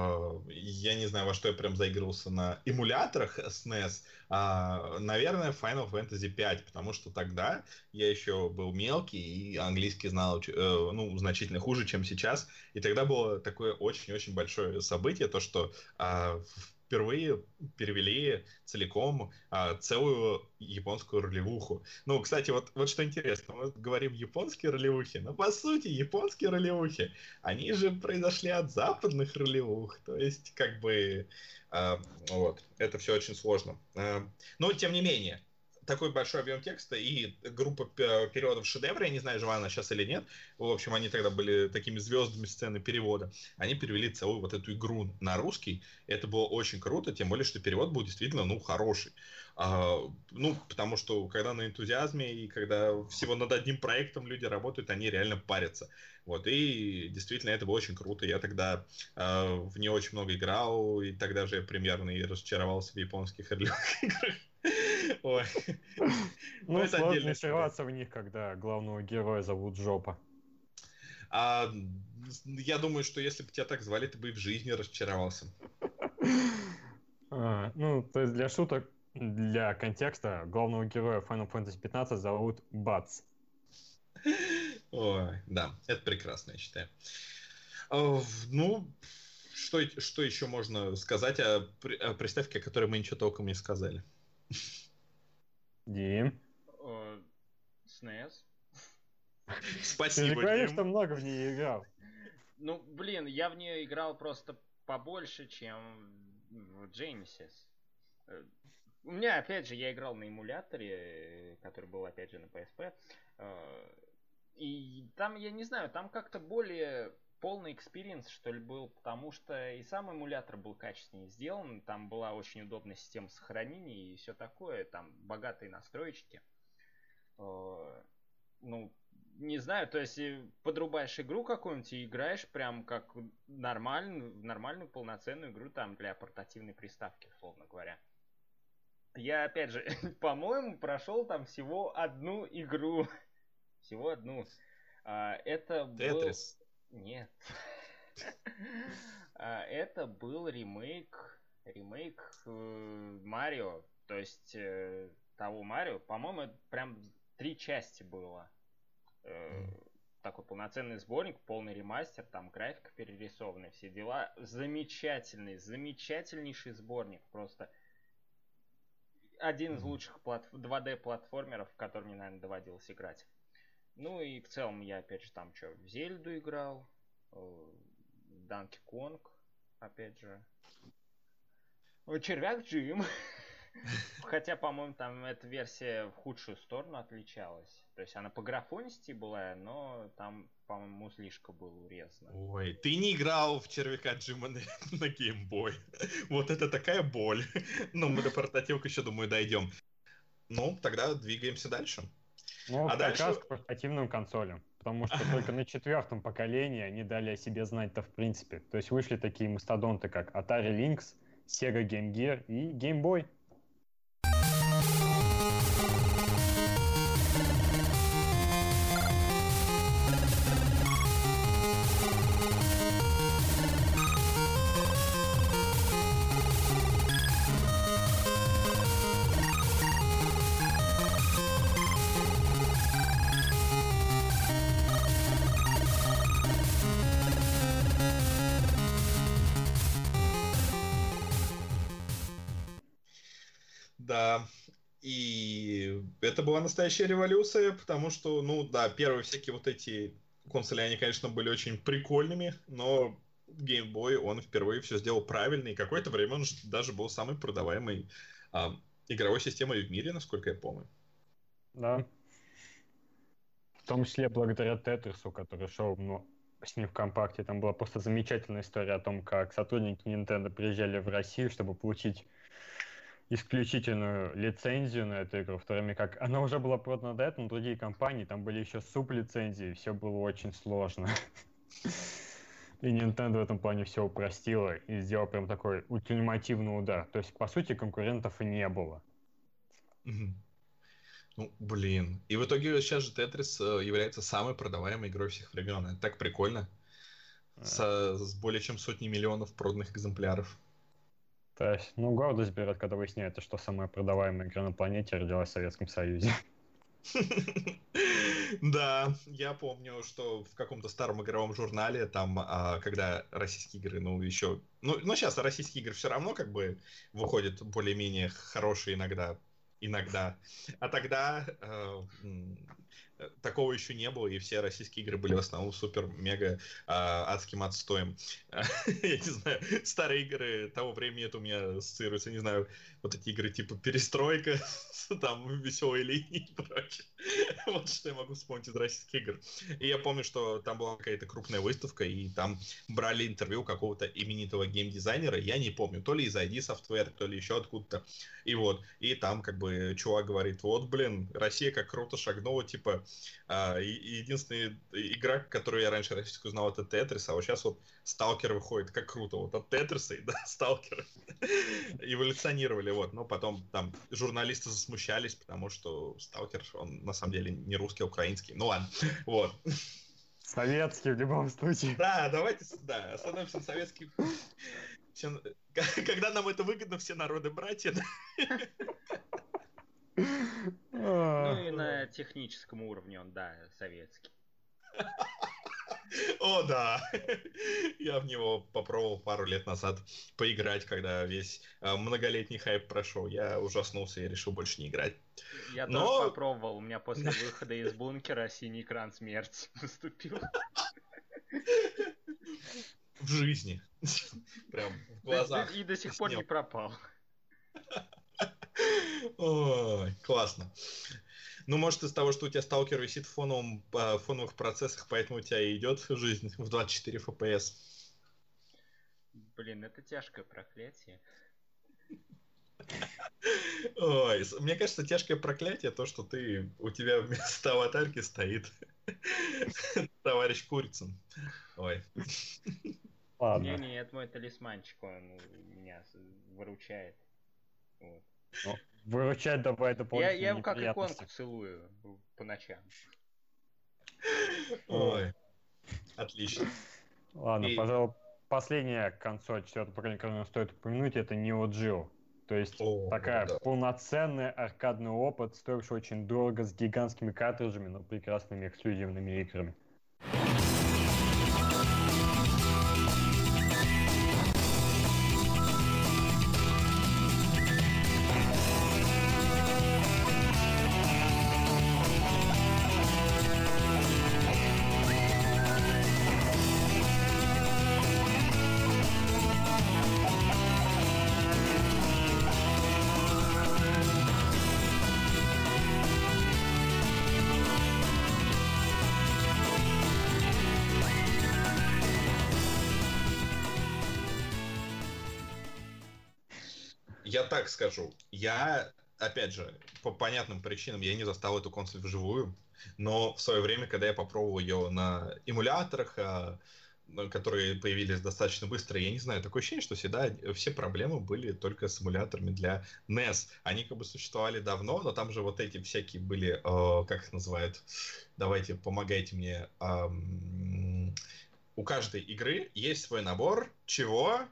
э, я не знаю, во что я прям заигрывался на эмуляторах SNES, а, наверное, Final Fantasy 5, потому что тогда я еще был мелкий и английский знал, э, ну, значительно хуже, чем сейчас, и тогда было такое очень-очень большое событие, то, что а, впервые перевели целиком а, целую японскую ролевуху. Ну, кстати, вот, вот что интересно, мы говорим японские ролевухи, но по сути японские ролевухи, они же произошли от западных ролевух, то есть как бы а, вот, это все очень сложно. А, но тем не менее, такой большой объем текста и группа переводов шедевра, я не знаю, жива она сейчас или нет, в общем, они тогда были такими звездами сцены перевода, они перевели целую вот эту игру на русский, это было очень круто, тем более, что перевод был действительно, ну, хороший. А, ну, потому что когда на энтузиазме и когда всего над одним проектом люди работают, они реально парятся. Вот, и действительно это было очень круто. Я тогда э, в нее очень много играл, и тогда же я примерно и разочаровался в японских играх. Ой. Ну, ну сложно сорваться в них, когда главного героя зовут Жопа. А, я думаю, что если бы тебя так звали, ты бы и в жизни разочаровался. А, ну, то есть для шуток, для контекста, главного героя Final Fantasy 15 зовут Бац. Ой, да, это прекрасно, я считаю. А, Ну, что, что еще можно сказать о, о приставке, о которой мы ничего толком не сказали? Дим, Э, SNES. ты же Спасибо, говоришь, Дим. что много в ней играл. Ну, блин, я в нее играл просто побольше, чем в Genesis. Э, У меня, опять же, я играл на эмуляторе, который был, опять же, на PSP. э, И там, я не знаю, там как-то более полный experience, что ли, был, потому что и сам эмулятор был качественнее сделан, там была очень удобная система сохранения и все такое, там богатые настроечки. Э, Ну, не знаю, то есть и подрубаешь игру какую-нибудь и играешь прям как нормальную, в нормальную полноценную игру там для портативной приставки, условно говоря. Я, опять же, по-моему, прошел там всего одну игру. Всего одну. А, Это был... Тетрис. Нет. А, Это был ремейк, ремейк э, Марио, то есть э, того Марио. По-моему, это прям три части было. Э, Такой полноценный сборник, полный ремастер, там графика перерисованная, все дела. Замечательный, замечательнейший сборник. Просто один из лучших плат... 2D платформеров, в который мне, наверное, доводилось играть. Ну и в целом я опять же там что, в Зельду играл, Данки Конг, опять же. Червяк Джим. Хотя, по-моему, там эта версия в худшую сторону отличалась. То есть она по графонисти была, но там, по-моему, музлишка был урезано. Ой, ты не играл в червяка Джима на, на геймбой. Вот это такая боль. Ну, мы до портативок еще, думаю, дойдем. Ну, тогда двигаемся дальше. Ну, А как дальше- раз к портативным консолям. Потому что только на четвертом поколении они дали о себе знать-то в принципе. То есть вышли такие мастодонты, как Atari Lynx, Sega Game Gear и Game Boy. Была настоящая революция, потому что, ну да, первые всякие вот эти консоли, они, конечно, были очень прикольными, но Game Boy, он впервые все сделал правильно, и какое-то время он даже был самой продаваемой а, игровой системой в мире, насколько я помню. Да. В том числе благодаря Тетрису, который шел ну, с ним в компакте. Там была просто замечательная история о том, как сотрудники Nintendo приезжали в Россию, чтобы получить исключительную лицензию на эту игру, в то время как она уже была продана до этого, но другие компании, там были еще суб-лицензии, все было очень сложно. И Nintendo в этом плане все упростила и сделала прям такой ультимативный удар. То есть, по сути, конкурентов и не было. Ну, блин. И в итоге сейчас же Тетрис э, является самой продаваемой игрой всех времен. Это так прикольно. Со- с более чем сотней миллионов проданных экземпляров. То есть, ну, гордость берет, когда выясняется, что самая продаваемая игра на планете родилась в Советском Союзе. Да, я помню, что в каком-то старом игровом журнале, там, а, когда российские игры, ну, еще... Ну, ну, сейчас российские игры все равно как бы выходят более-менее хорошие иногда, иногда. А тогда э, такого еще не было, и все российские игры были в основном супер-мега а, адским отстоем. Я не знаю, старые игры того времени это у меня ассоциируются, не знаю, вот эти игры типа Перестройка, там веселые линии и прочее. Вот что я могу вспомнить из российских игр. И я помню, что там была какая-то крупная выставка, и там брали интервью какого-то именитого геймдизайнера, я не помню, то ли из ID Software, то ли еще откуда-то. И вот, и там как бы чувак говорит, вот, блин, Россия как круто шагнула, типа, а, и- и единственная игра, которую я раньше российскую знал, это Тетрис, а вот сейчас вот Сталкер выходит, как круто, вот от Тетриса и до Сталкера эволюционировали, вот, но потом там журналисты засмущались, потому что Сталкер, он на самом деле не русский, а украинский, ну ладно, вот. Советский в любом случае. Да, давайте, да, остановимся на советский... Когда нам это выгодно, все народы братья? Ну и на техническом уровне он, да, советский. О, да. Я в него попробовал пару лет назад поиграть, когда весь э, многолетний хайп прошел. Я ужаснулся и решил больше не играть. Я Но... тоже попробовал. У меня после выхода из бункера синий экран смерти наступил. В жизни. Прям в глазах. И до сих пор не пропал. Ой, классно. Ну, может, из того, что у тебя сталкер висит в фоновом, э, фоновых процессах, поэтому у тебя и идет жизнь в 24 FPS. Блин, это тяжкое проклятие. Ой, мне кажется, тяжкое проклятие то, что ты у тебя вместо аватарки стоит товарищ Курицын. Ой. Ладно. Не, не, это мой талисманчик, он меня выручает. Вот. Ну, Выручать давай дополнительные Я, я как иконку целую по ночам. Ой, отлично. Ладно, И... пожалуй, последняя консоль четвертого поколения, которую стоит упомянуть, это Neo Geo. То есть О, такая да. полноценный аркадный опыт, стоивший очень дорого, с гигантскими картриджами, но прекрасными эксклюзивными играми. Так скажу. Я, опять же, по понятным причинам я не застал эту консоль вживую, но в свое время, когда я попробовал ее на эмуляторах, а, которые появились достаточно быстро, я не знаю, такое ощущение, что всегда все проблемы были только с эмуляторами для NES. Они как бы существовали давно, но там же вот эти всякие были, э, как их называют, давайте помогайте мне, э, у каждой игры есть свой набор чего?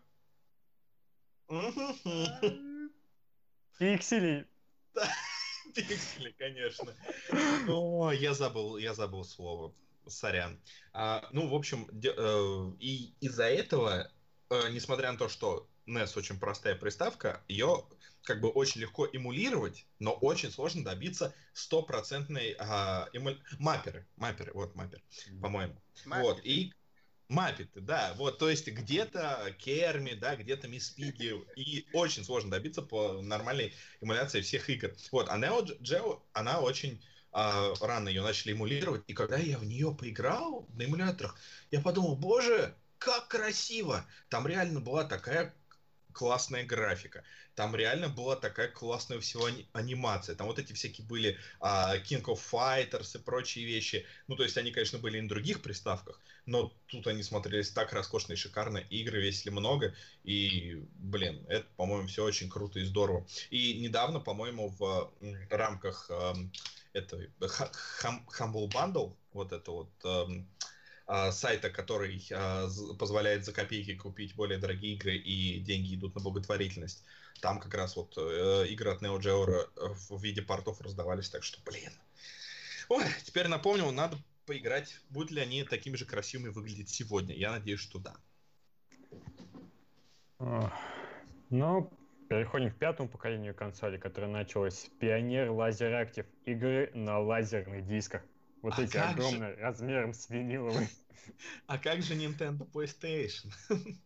Пиксели. Пиксели, конечно. О, я забыл, я забыл слово. Сорян. А, ну, в общем, э, и из-за этого, э, несмотря на то, что NES очень простая приставка, ее как бы очень легко эмулировать, но очень сложно добиться стопроцентной а, эмуль... мапперы, мапперы, вот маппер, по-моему. Вот и Маппеты, да, вот, то есть где-то Керми, да, где-то Мисс Пиги, и очень сложно добиться по нормальной эмуляции всех игр. Вот, а Neo Geo, она очень э, рано ее начали эмулировать, и когда я в нее поиграл на эмуляторах, я подумал, боже, как красиво! Там реально была такая классная графика. Там реально была такая классная всего анимация. Там вот эти всякие были а, King of Fighters и прочие вещи. Ну, то есть они, конечно, были и на других приставках, но тут они смотрелись так роскошно и шикарно. Игры весили много. И, блин, это, по-моему, все очень круто и здорово. И недавно, по-моему, в рамках э, этой Humble Bundle, вот это вот... Э, сайта, который а, позволяет за копейки купить более дорогие игры и деньги идут на благотворительность. Там как раз вот э, игры от Neo Geo э, в виде портов раздавались, так что, блин. Ой, теперь напомню, надо поиграть, будут ли они такими же красивыми выглядеть сегодня. Я надеюсь, что да. Ну, переходим к пятому поколению консоли, которое началось с Pioneer Laser Active игры на лазерных дисках. Вот а эти огромные, же... размером с виниловый. А как же Nintendo PlayStation?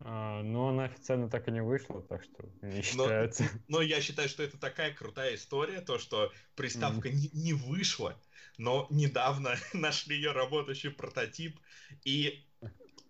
А, ну, она официально так и не вышла, так что не считается. Но, но я считаю, что это такая крутая история, то, что приставка mm-hmm. не, не вышла, но недавно нашли ее работающий прототип и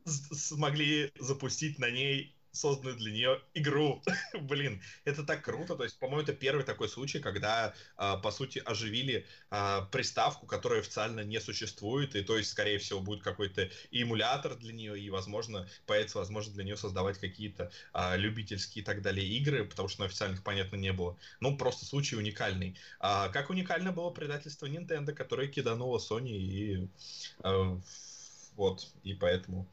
смогли запустить на ней созданную для нее игру. Блин, это так круто. То есть, по-моему, это первый такой случай, когда, э, по сути, оживили э, приставку, которая официально не существует, и то есть, скорее всего, будет какой-то эмулятор для нее, и, возможно, появится возможность для нее создавать какие-то э, любительские и так далее игры, потому что ну, официальных, понятно, не было. Ну, просто случай уникальный. А, как уникально было предательство Nintendo, которое кидануло Sony и вот, и поэтому...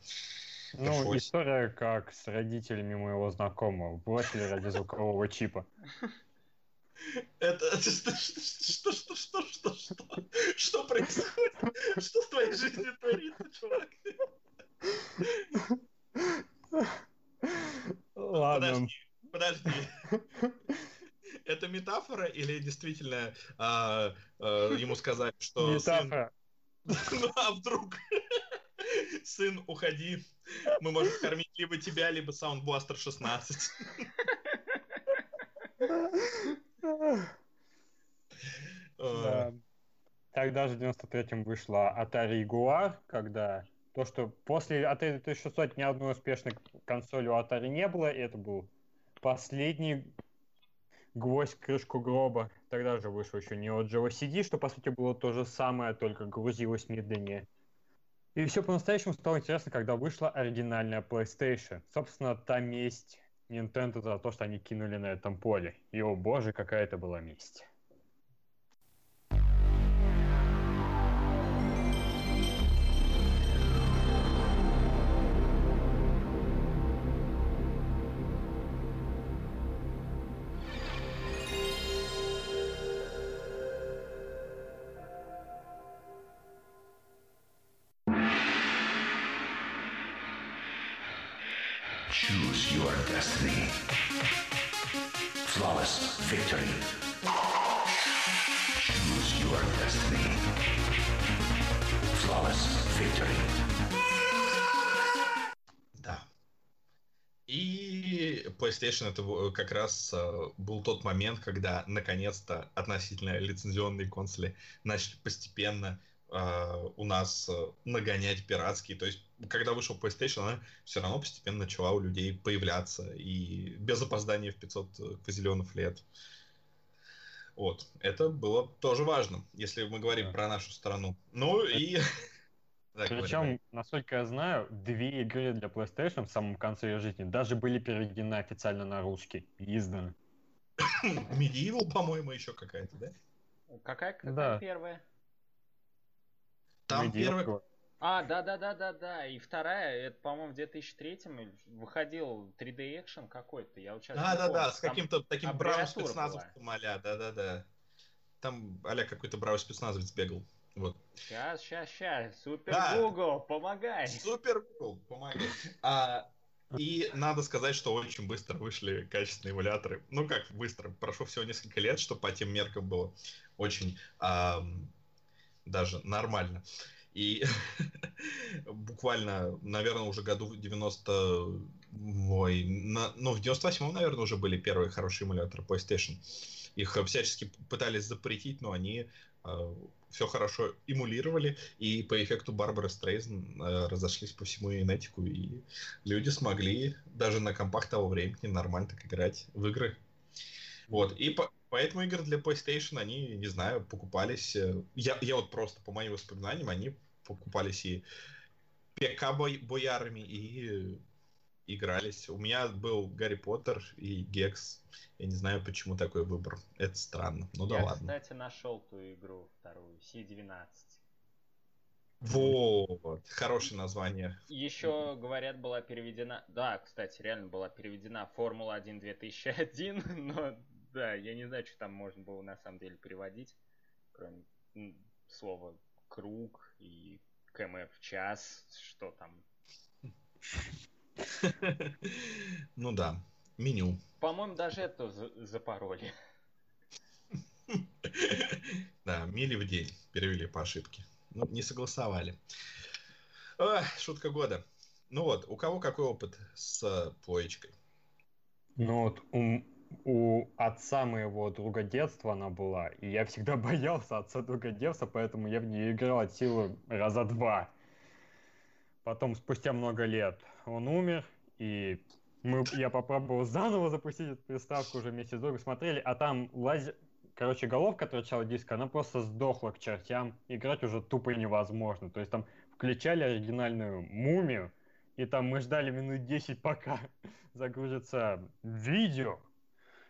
Ну, Пришлось. история как с родителями моего знакомого. Бросили ради звукового чипа. Это, это что, что, что, что, что, что, что происходит? Что в твоей жизни творится, чувак? Ладно. Подожди, подожди. Это метафора или действительно а, а, ему сказали, что Метафора. сын... Ну, а вдруг? Сын, уходи. Мы можем кормить либо тебя, либо Soundblaster 16. Да. Тогда же в 93-м вышла Atari Jaguar, когда то, что после Atari 2600 ни одной успешной консоли у Atari не было, и это был последний гвоздь крышку гроба. Тогда же вышел еще Neo Geo CD, что по сути было то же самое, только грузилось медленнее. И все по-настоящему стало интересно, когда вышла оригинальная PlayStation. Собственно, та месть Nintendo за то, что они кинули на этом поле. И, о боже, какая это была месть. PlayStation это в- как раз э, был тот момент, когда наконец-то относительно лицензионные консоли начали постепенно э, у нас э, нагонять пиратские. То есть, когда вышел PlayStation, она все равно постепенно начала у людей появляться. И без опоздания в 500 квазиллионов лет. Вот. Это было тоже важно, если мы говорим Да. про нашу страну. Ну и... Да, Причем, насколько я знаю, две игры для PlayStation в самом конце ее жизни даже были переведены официально на русский и изданы. Medieval, по-моему, еще какая-то, да? Какая, какая Да. первая? Там Medieval, говорю. А, да-да-да-да-да. И вторая, это, по-моему, в 2003-м выходил 3D экшен какой-то. Я вот сейчас Да, да, да, с каким-то таким бравым спецназовцем а да, да, да. Там а какой-то бравый спецназовец бегал. Вот. Сейчас, сейчас, сейчас. Супер Да. Google, помогай. Супер, cool, помогай. А, и надо сказать, что очень быстро вышли качественные эмуляторы. Ну как быстро, прошло всего несколько лет, что по тем меркам было очень ам, даже нормально. И буквально, наверное, уже году в 90... Ой, на- ну, в 98-м, наверное, уже были первые хорошие эмуляторы PlayStation. Их всячески пытались запретить, но они все хорошо эмулировали, и по эффекту Барбары Стрейзен э, разошлись по всему инетику, и люди смогли даже на компах того времени нормально так играть в игры. Вот, и по- поэтому игры для PlayStation, они, не знаю, покупались... э, Я, я вот просто, по моим воспоминаниям, они покупались и ПК-боярами, и игрались. У меня был Гарри Поттер и Гекс. Я не знаю, почему такой выбор. Это странно. Ну да Я, ладно. кстати, нашел ту игру вторую, C12. Вот, хорошее название. Еще, говорят, была переведена... Да, кстати, реально была переведена Формула-1 2001, но да, я не знаю, что там можно было на самом деле переводить, кроме слова круг и км в час, что там. Ну да, меню. По-моему, даже это за- запороли. Да, мили в день перевели по ошибке. Ну, не согласовали. Шутка года. Ну вот, у кого какой опыт с плоечкой? Ну вот у, у отца моего друга детства она была, и я всегда боялся отца друга детства, поэтому я в нее играл от силы раза два. Потом, спустя много лет, он умер, и мы, я попробовал заново запустить эту приставку уже вместе с другом, смотрели, а там лазер... Короче, головка торчала диска, она просто сдохла к чертям. Играть уже тупо невозможно. То есть там включали оригинальную мумию, и там мы ждали минут 10, пока загрузится видео,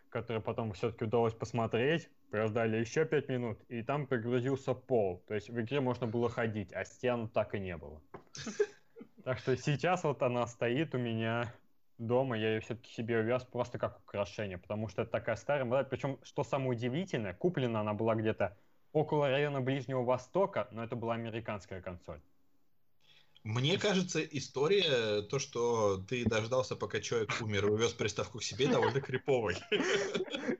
которое потом все-таки удалось посмотреть. Прождали еще 5 минут, и там прогрузился пол. То есть в игре можно было ходить, а стен так и не было. Так что сейчас вот она стоит у меня дома, я ее все-таки себе увез просто как украшение, потому что это такая старая модель. Причем, что самое удивительное, куплена она была где-то около района Ближнего Востока, но это была американская консоль. Мне кажется, история, то, что ты дождался, пока человек умер и увез приставку к себе, довольно криповой.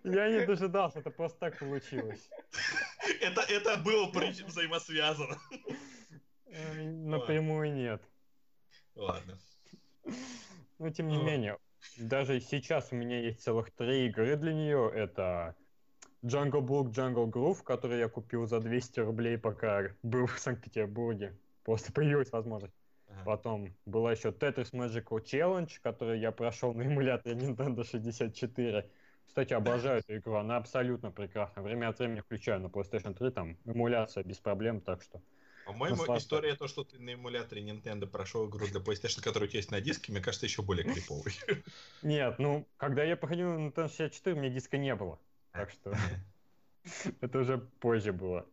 Я не дожидался, это просто так получилось. Это, это было причем взаимосвязано. Напрямую нет. Ладно. Но тем не Ну. менее, даже сейчас у меня есть целых три игры для нее. Это Jungle Book, Jungle Groove, который я купил за 200 рублей, пока был в Санкт-Петербурге. Просто появилась возможность. Ага. Потом была еще Tetris Magical Challenge, который я прошел на эмуляторе Nintendo 64. Кстати, обожаю эту игру, она абсолютно прекрасна. Время от времени включаю на PlayStation 3, там эмуляция без проблем, так что... По-моему, история то, что ты на эмуляторе Nintendo прошел игру для PlayStation, которая у тебя есть на диске, мне кажется, еще более криповой. Нет, ну, когда я проходил на Nintendo 64, у меня диска не было. Так что это уже позже было.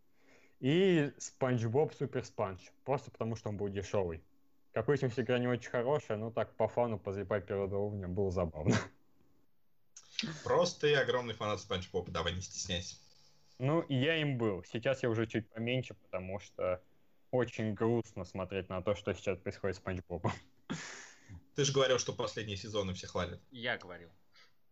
И Спанч Боб Супер Спанч. Просто потому, что он был дешевый. Как выяснилось, игра не очень хорошая, но так по фану позлипать первого уровня было забавно. Просто ты огромный фанат Спанч Боба, давай не стесняйся. Ну, я им был. Сейчас я уже чуть поменьше, потому что очень грустно смотреть на то, что сейчас происходит с Спанч Бобом. Ты же говорил, что последние сезоны все хвалят. Я говорил.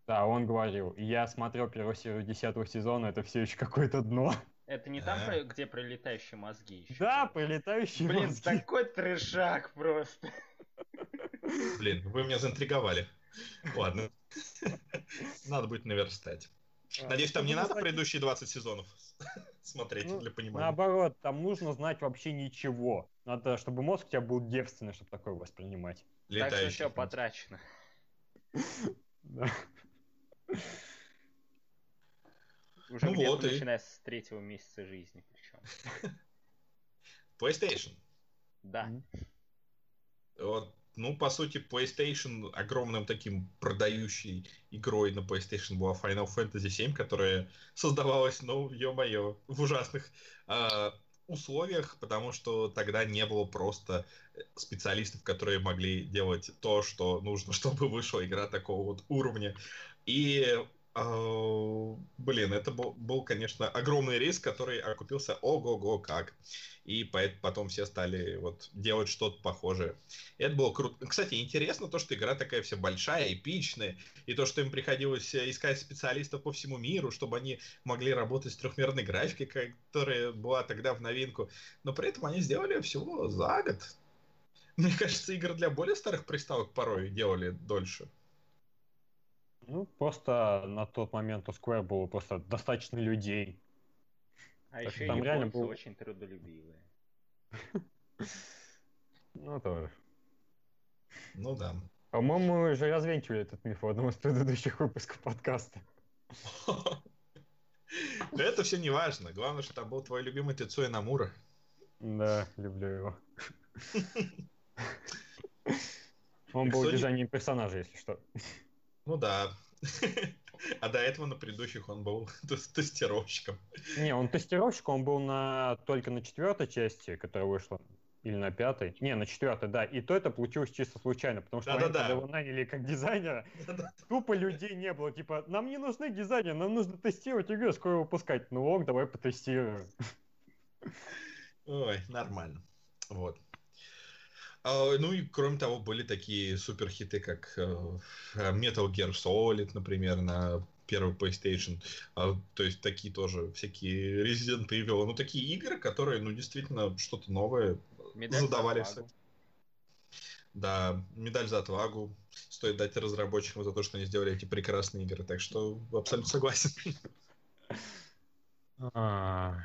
Да, он говорил. Я смотрел первую серию десятого сезона, это все еще какое-то дно. Это не там, А. где пролетающие мозги еще? Да, прилетающие Блин, мозги. такой трешак просто. Блин, вы меня заинтриговали. Ладно. Надо будет наверстать. Надеюсь, там не надо предыдущие 20 сезонов смотреть Ну, для понимания. Наоборот, там нужно знать вообще ничего. Надо, чтобы мозг у тебя был девственный, чтобы такое воспринимать. Так что все потрачено. Уже Ну где-то вот и- начиная с третьего месяца жизни причем. PlayStation. Да. Вот, ну, по сути, PlayStation огромным таким продающей игрой на PlayStation была Final Fantasy VII, которая создавалась, ну, ё-моё, в ужасных а, условиях, потому что тогда не было просто специалистов, которые могли делать то, что нужно, чтобы вышла игра такого вот уровня. И Блин, это был, был, конечно, огромный риск, который окупился ого-го как. И потом все стали вот делать что-то похожее. И это было круто. Кстати, интересно то, что игра такая вся большая, эпичная, и то, что им приходилось э, искать специалистов по всему миру, чтобы они могли работать с трехмерной графикой, которая была тогда в новинку. Но при этом они сделали всего за год. Мне кажется, игры для более старых приставок порой делали дольше. Ну, просто на тот момент у Square было просто достаточно людей. А Так еще там реально японцы был- очень трудолюбивые. Ну, тоже. Ну да. По-моему, мы уже развенчивали этот миф в одном из предыдущих выпусков подкаста. Да это все не важно. Главное, что там был твой любимый Тецуя Намура. Да, люблю его. Он был дизайнером персонажа, если что. Ну да. А до этого на предыдущих он был тес- тестировщиком. Не, он тестировщик, он был на только на четвертой части, которая вышла, или на пятой. Не, на четвертой, да. И то это получилось чисто случайно, потому что момент, Да-да-да. когда его наняли как дизайнера, тупо людей не было. Типа, нам не нужны дизайнеры, нам нужно тестировать игру, скоро выпускать. Ну ок, давай потестируем. Ой, нормально. Вот. А, Ну и кроме того, были такие супер хиты, как э, Metal Gear Solid, например, на первый PlayStation. А, То есть такие тоже всякие Resident Evil. Ну, такие игры, которые, ну, действительно, что-то новое Медаль за задавали. отвагу. Да, медаль за отвагу. Стоит дать разработчикам за то, что они сделали эти прекрасные игры. Так что абсолютно согласен. А,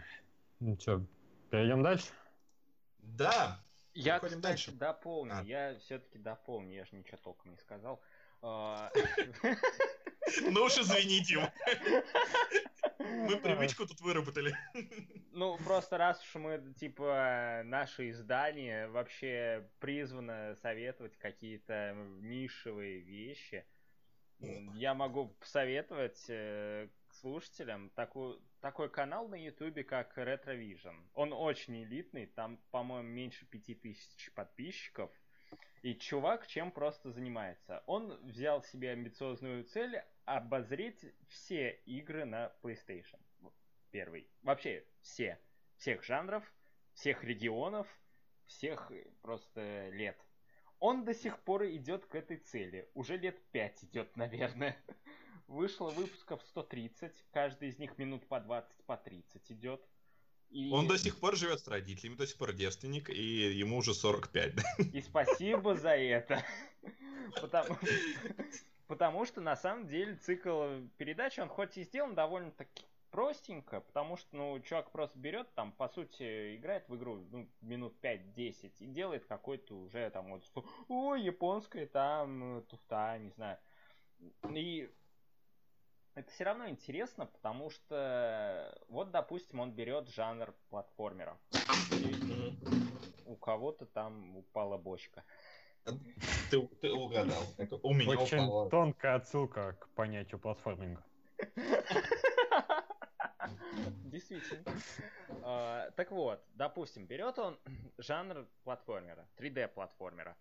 Ну что, перейдем дальше? Да, Я, Переходим кстати, дальше. дополню. А. Я все-таки дополню, я же ничего толком не сказал. А, ну уж извините. Мы привычку тут выработали. Ну, просто раз уж мы, типа, наше издание вообще призвано советовать какие-то нишевые вещи, я могу посоветовать э, слушателям такой, такой канал на ютубе, как Retrovision. Он очень элитный, там, по-моему, меньше пяти тысяч подписчиков. И чувак чем просто занимается? Он взял себе амбициозную цель обозреть все игры на PlayStation. Первый. Вообще все. Всех жанров, всех регионов, всех просто лет. Он до сих пор идет к этой цели. Уже лет пять идет, наверное. Вышло выпусков 130, каждый из них минут по 20, по 30 идет. И... Он до сих пор живет с родителями, до сих пор девственник, и ему уже 45. И спасибо за это. Потому... Потому что на самом деле цикл передач, он хоть и сделан довольно-таки простенько, потому что, ну, чувак просто берет, там, по сути, играет в игру ну, минут 5-10 и делает какой-то уже там вот, о, японская там туфта, не знаю. И это все равно интересно, потому что вот, допустим, он берет жанр платформера. у кого-то там упала бочка. Ты, ты угадал. Это у меня Очень упала. тонкая отсылка к понятию платформинга. Действительно. А, так вот, допустим, берет он жанр платформера, 3D платформера.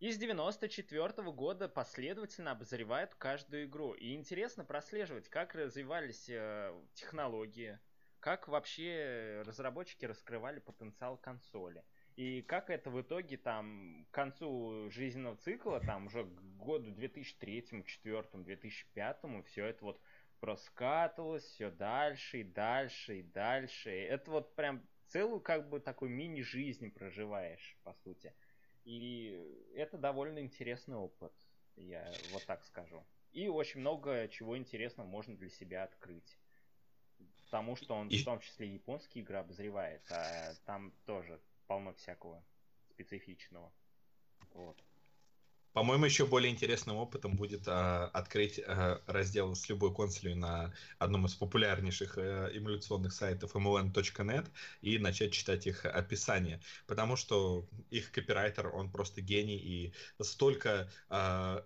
И с 94 -го года последовательно обозревают каждую игру. И интересно прослеживать, как развивались э, технологии, как вообще разработчики раскрывали потенциал консоли. И как это в итоге там к концу жизненного цикла, там уже к году 2003, 2004, 2005, все это вот проскатывалось все дальше и дальше и дальше. Это вот прям целую как бы такой мини-жизнь проживаешь, по сути. И это довольно интересный опыт, я вот так скажу. И очень много чего интересного можно для себя открыть. Потому что он и... в том числе японские игры обозревает, а там тоже полно всякого специфичного. Вот. По-моему, еще более интересным опытом будет а, открыть а, раздел с любой консолью на одном из популярнейших а, эмуляционных сайтов mln.net и начать читать их описание. Потому что их копирайтер, он просто гений и столько а,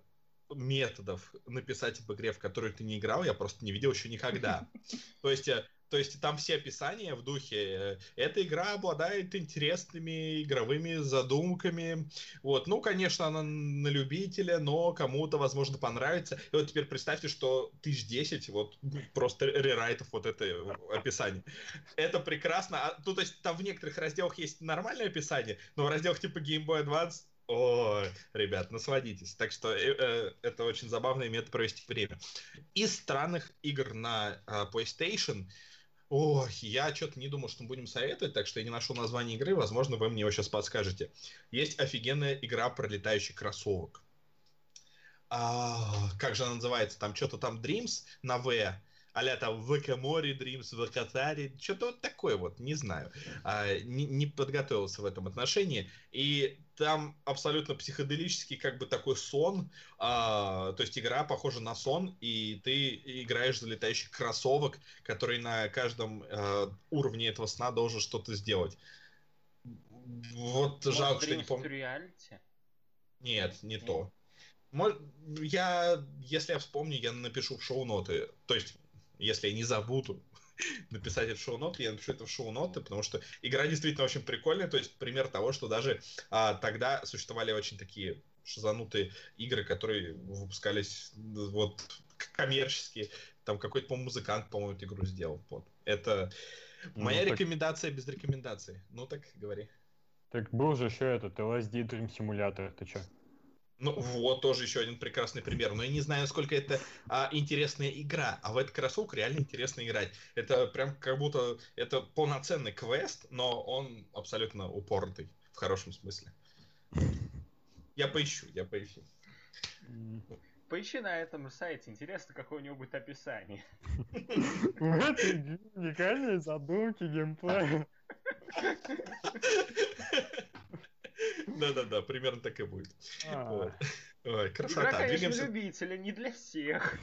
методов написать об игре, в которую ты не играл, я просто не видел еще никогда. То есть э, то есть там все описания в духе э, «эта игра обладает интересными игровыми задумками». Вот, ну, конечно, она на любителя, но кому-то, возможно, понравится. И вот теперь представьте, что тысяч десять вот просто рерайтов вот это описание. Это прекрасно. А, ну, то есть там в некоторых разделах есть нормальное описание, но в разделах типа Game Boy Advance о, ребят, насладитесь. Так что э, э, это очень забавный метод провести время. Из странных игр на э, PlayStation Ой, я что-то не думал, что мы будем советовать, так что я не нашел название игры, возможно, вы мне его сейчас подскажете. Есть офигенная игра про летающий кроссовок. А, как же она называется? Там что-то там Dreams на В а там в Экоморе Dreams, в Катаре, что-то вот такое вот, не знаю. А, не, не подготовился в этом отношении. И там абсолютно психоделический как бы такой сон, а, то есть игра похожа на сон, и ты играешь за летающих кроссовок, который на каждом а, уровне этого сна должен что-то сделать. Вот Может, жалко, что не помню. Reality? Нет, не Нет. то. Я, если я вспомню, я напишу в шоу-ноты. То есть если я не забуду написать это в шоу-ноты, я напишу это в шоу-ноты, потому что игра действительно очень прикольная, то есть пример того, что даже а, тогда существовали очень такие шизанутые игры, которые выпускались вот коммерческие, там какой-то, по-моему, музыкант, по-моему, эту игру сделал, вот. Это ну, моя так... рекомендация без рекомендации. Ну так, говори. Так был же еще этот LSD Dream Simulator, ты чё? Ну вот, тоже еще один прекрасный пример. Но я не знаю, насколько это а, интересная игра. А в этот кроссовок реально интересно играть. Это прям как будто это полноценный квест, но он абсолютно упоротый в хорошем смысле. Я поищу, я поищу. Поищи на этом сайте, интересно, какое у него будет описание. В этой уникальной задумки геймплея. Да-да-да, примерно так и будет. А. Ой, красота. Игра, конечно, Двигаемся... любителя, не для всех.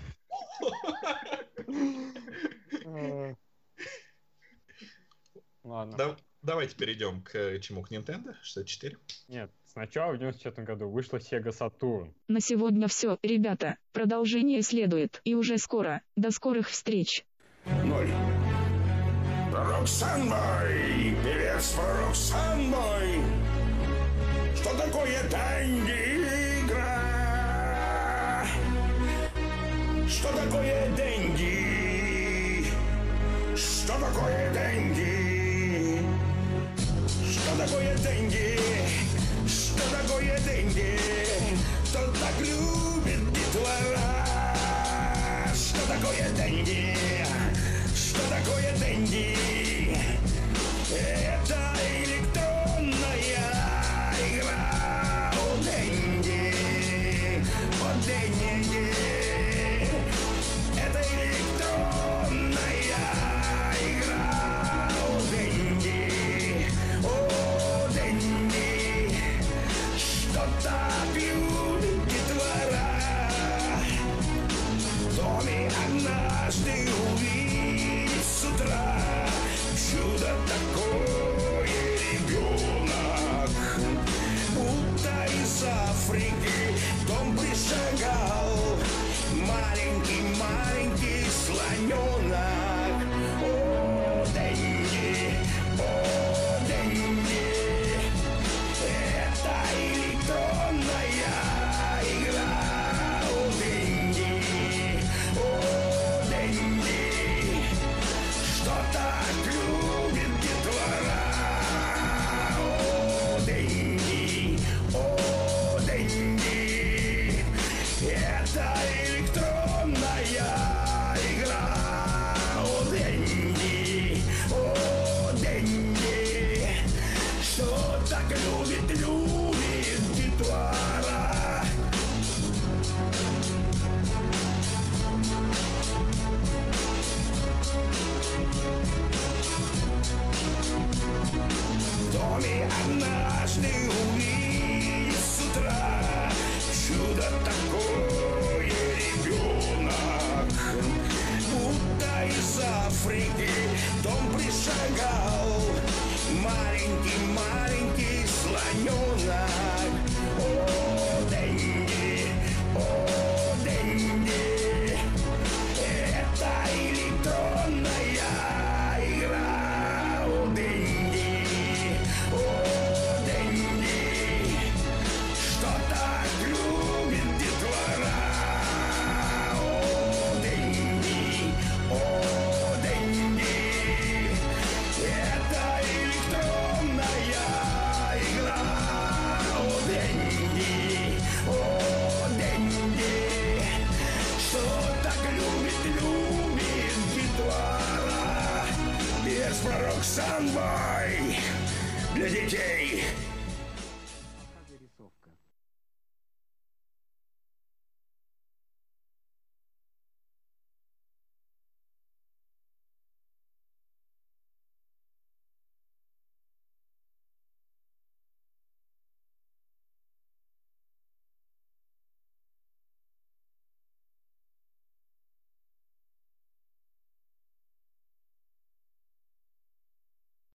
Ладно. Давайте перейдем к чему? К Nintendo 64? Нет, сначала в 94 году вышла Sega Saturn. На сегодня все, ребята. Продолжение следует. И уже скоро. До скорых встреч. Ноль. Роксанбой! Певец Роксанбой! Что такое деньги игра? Что такое деньги? Что такое деньги?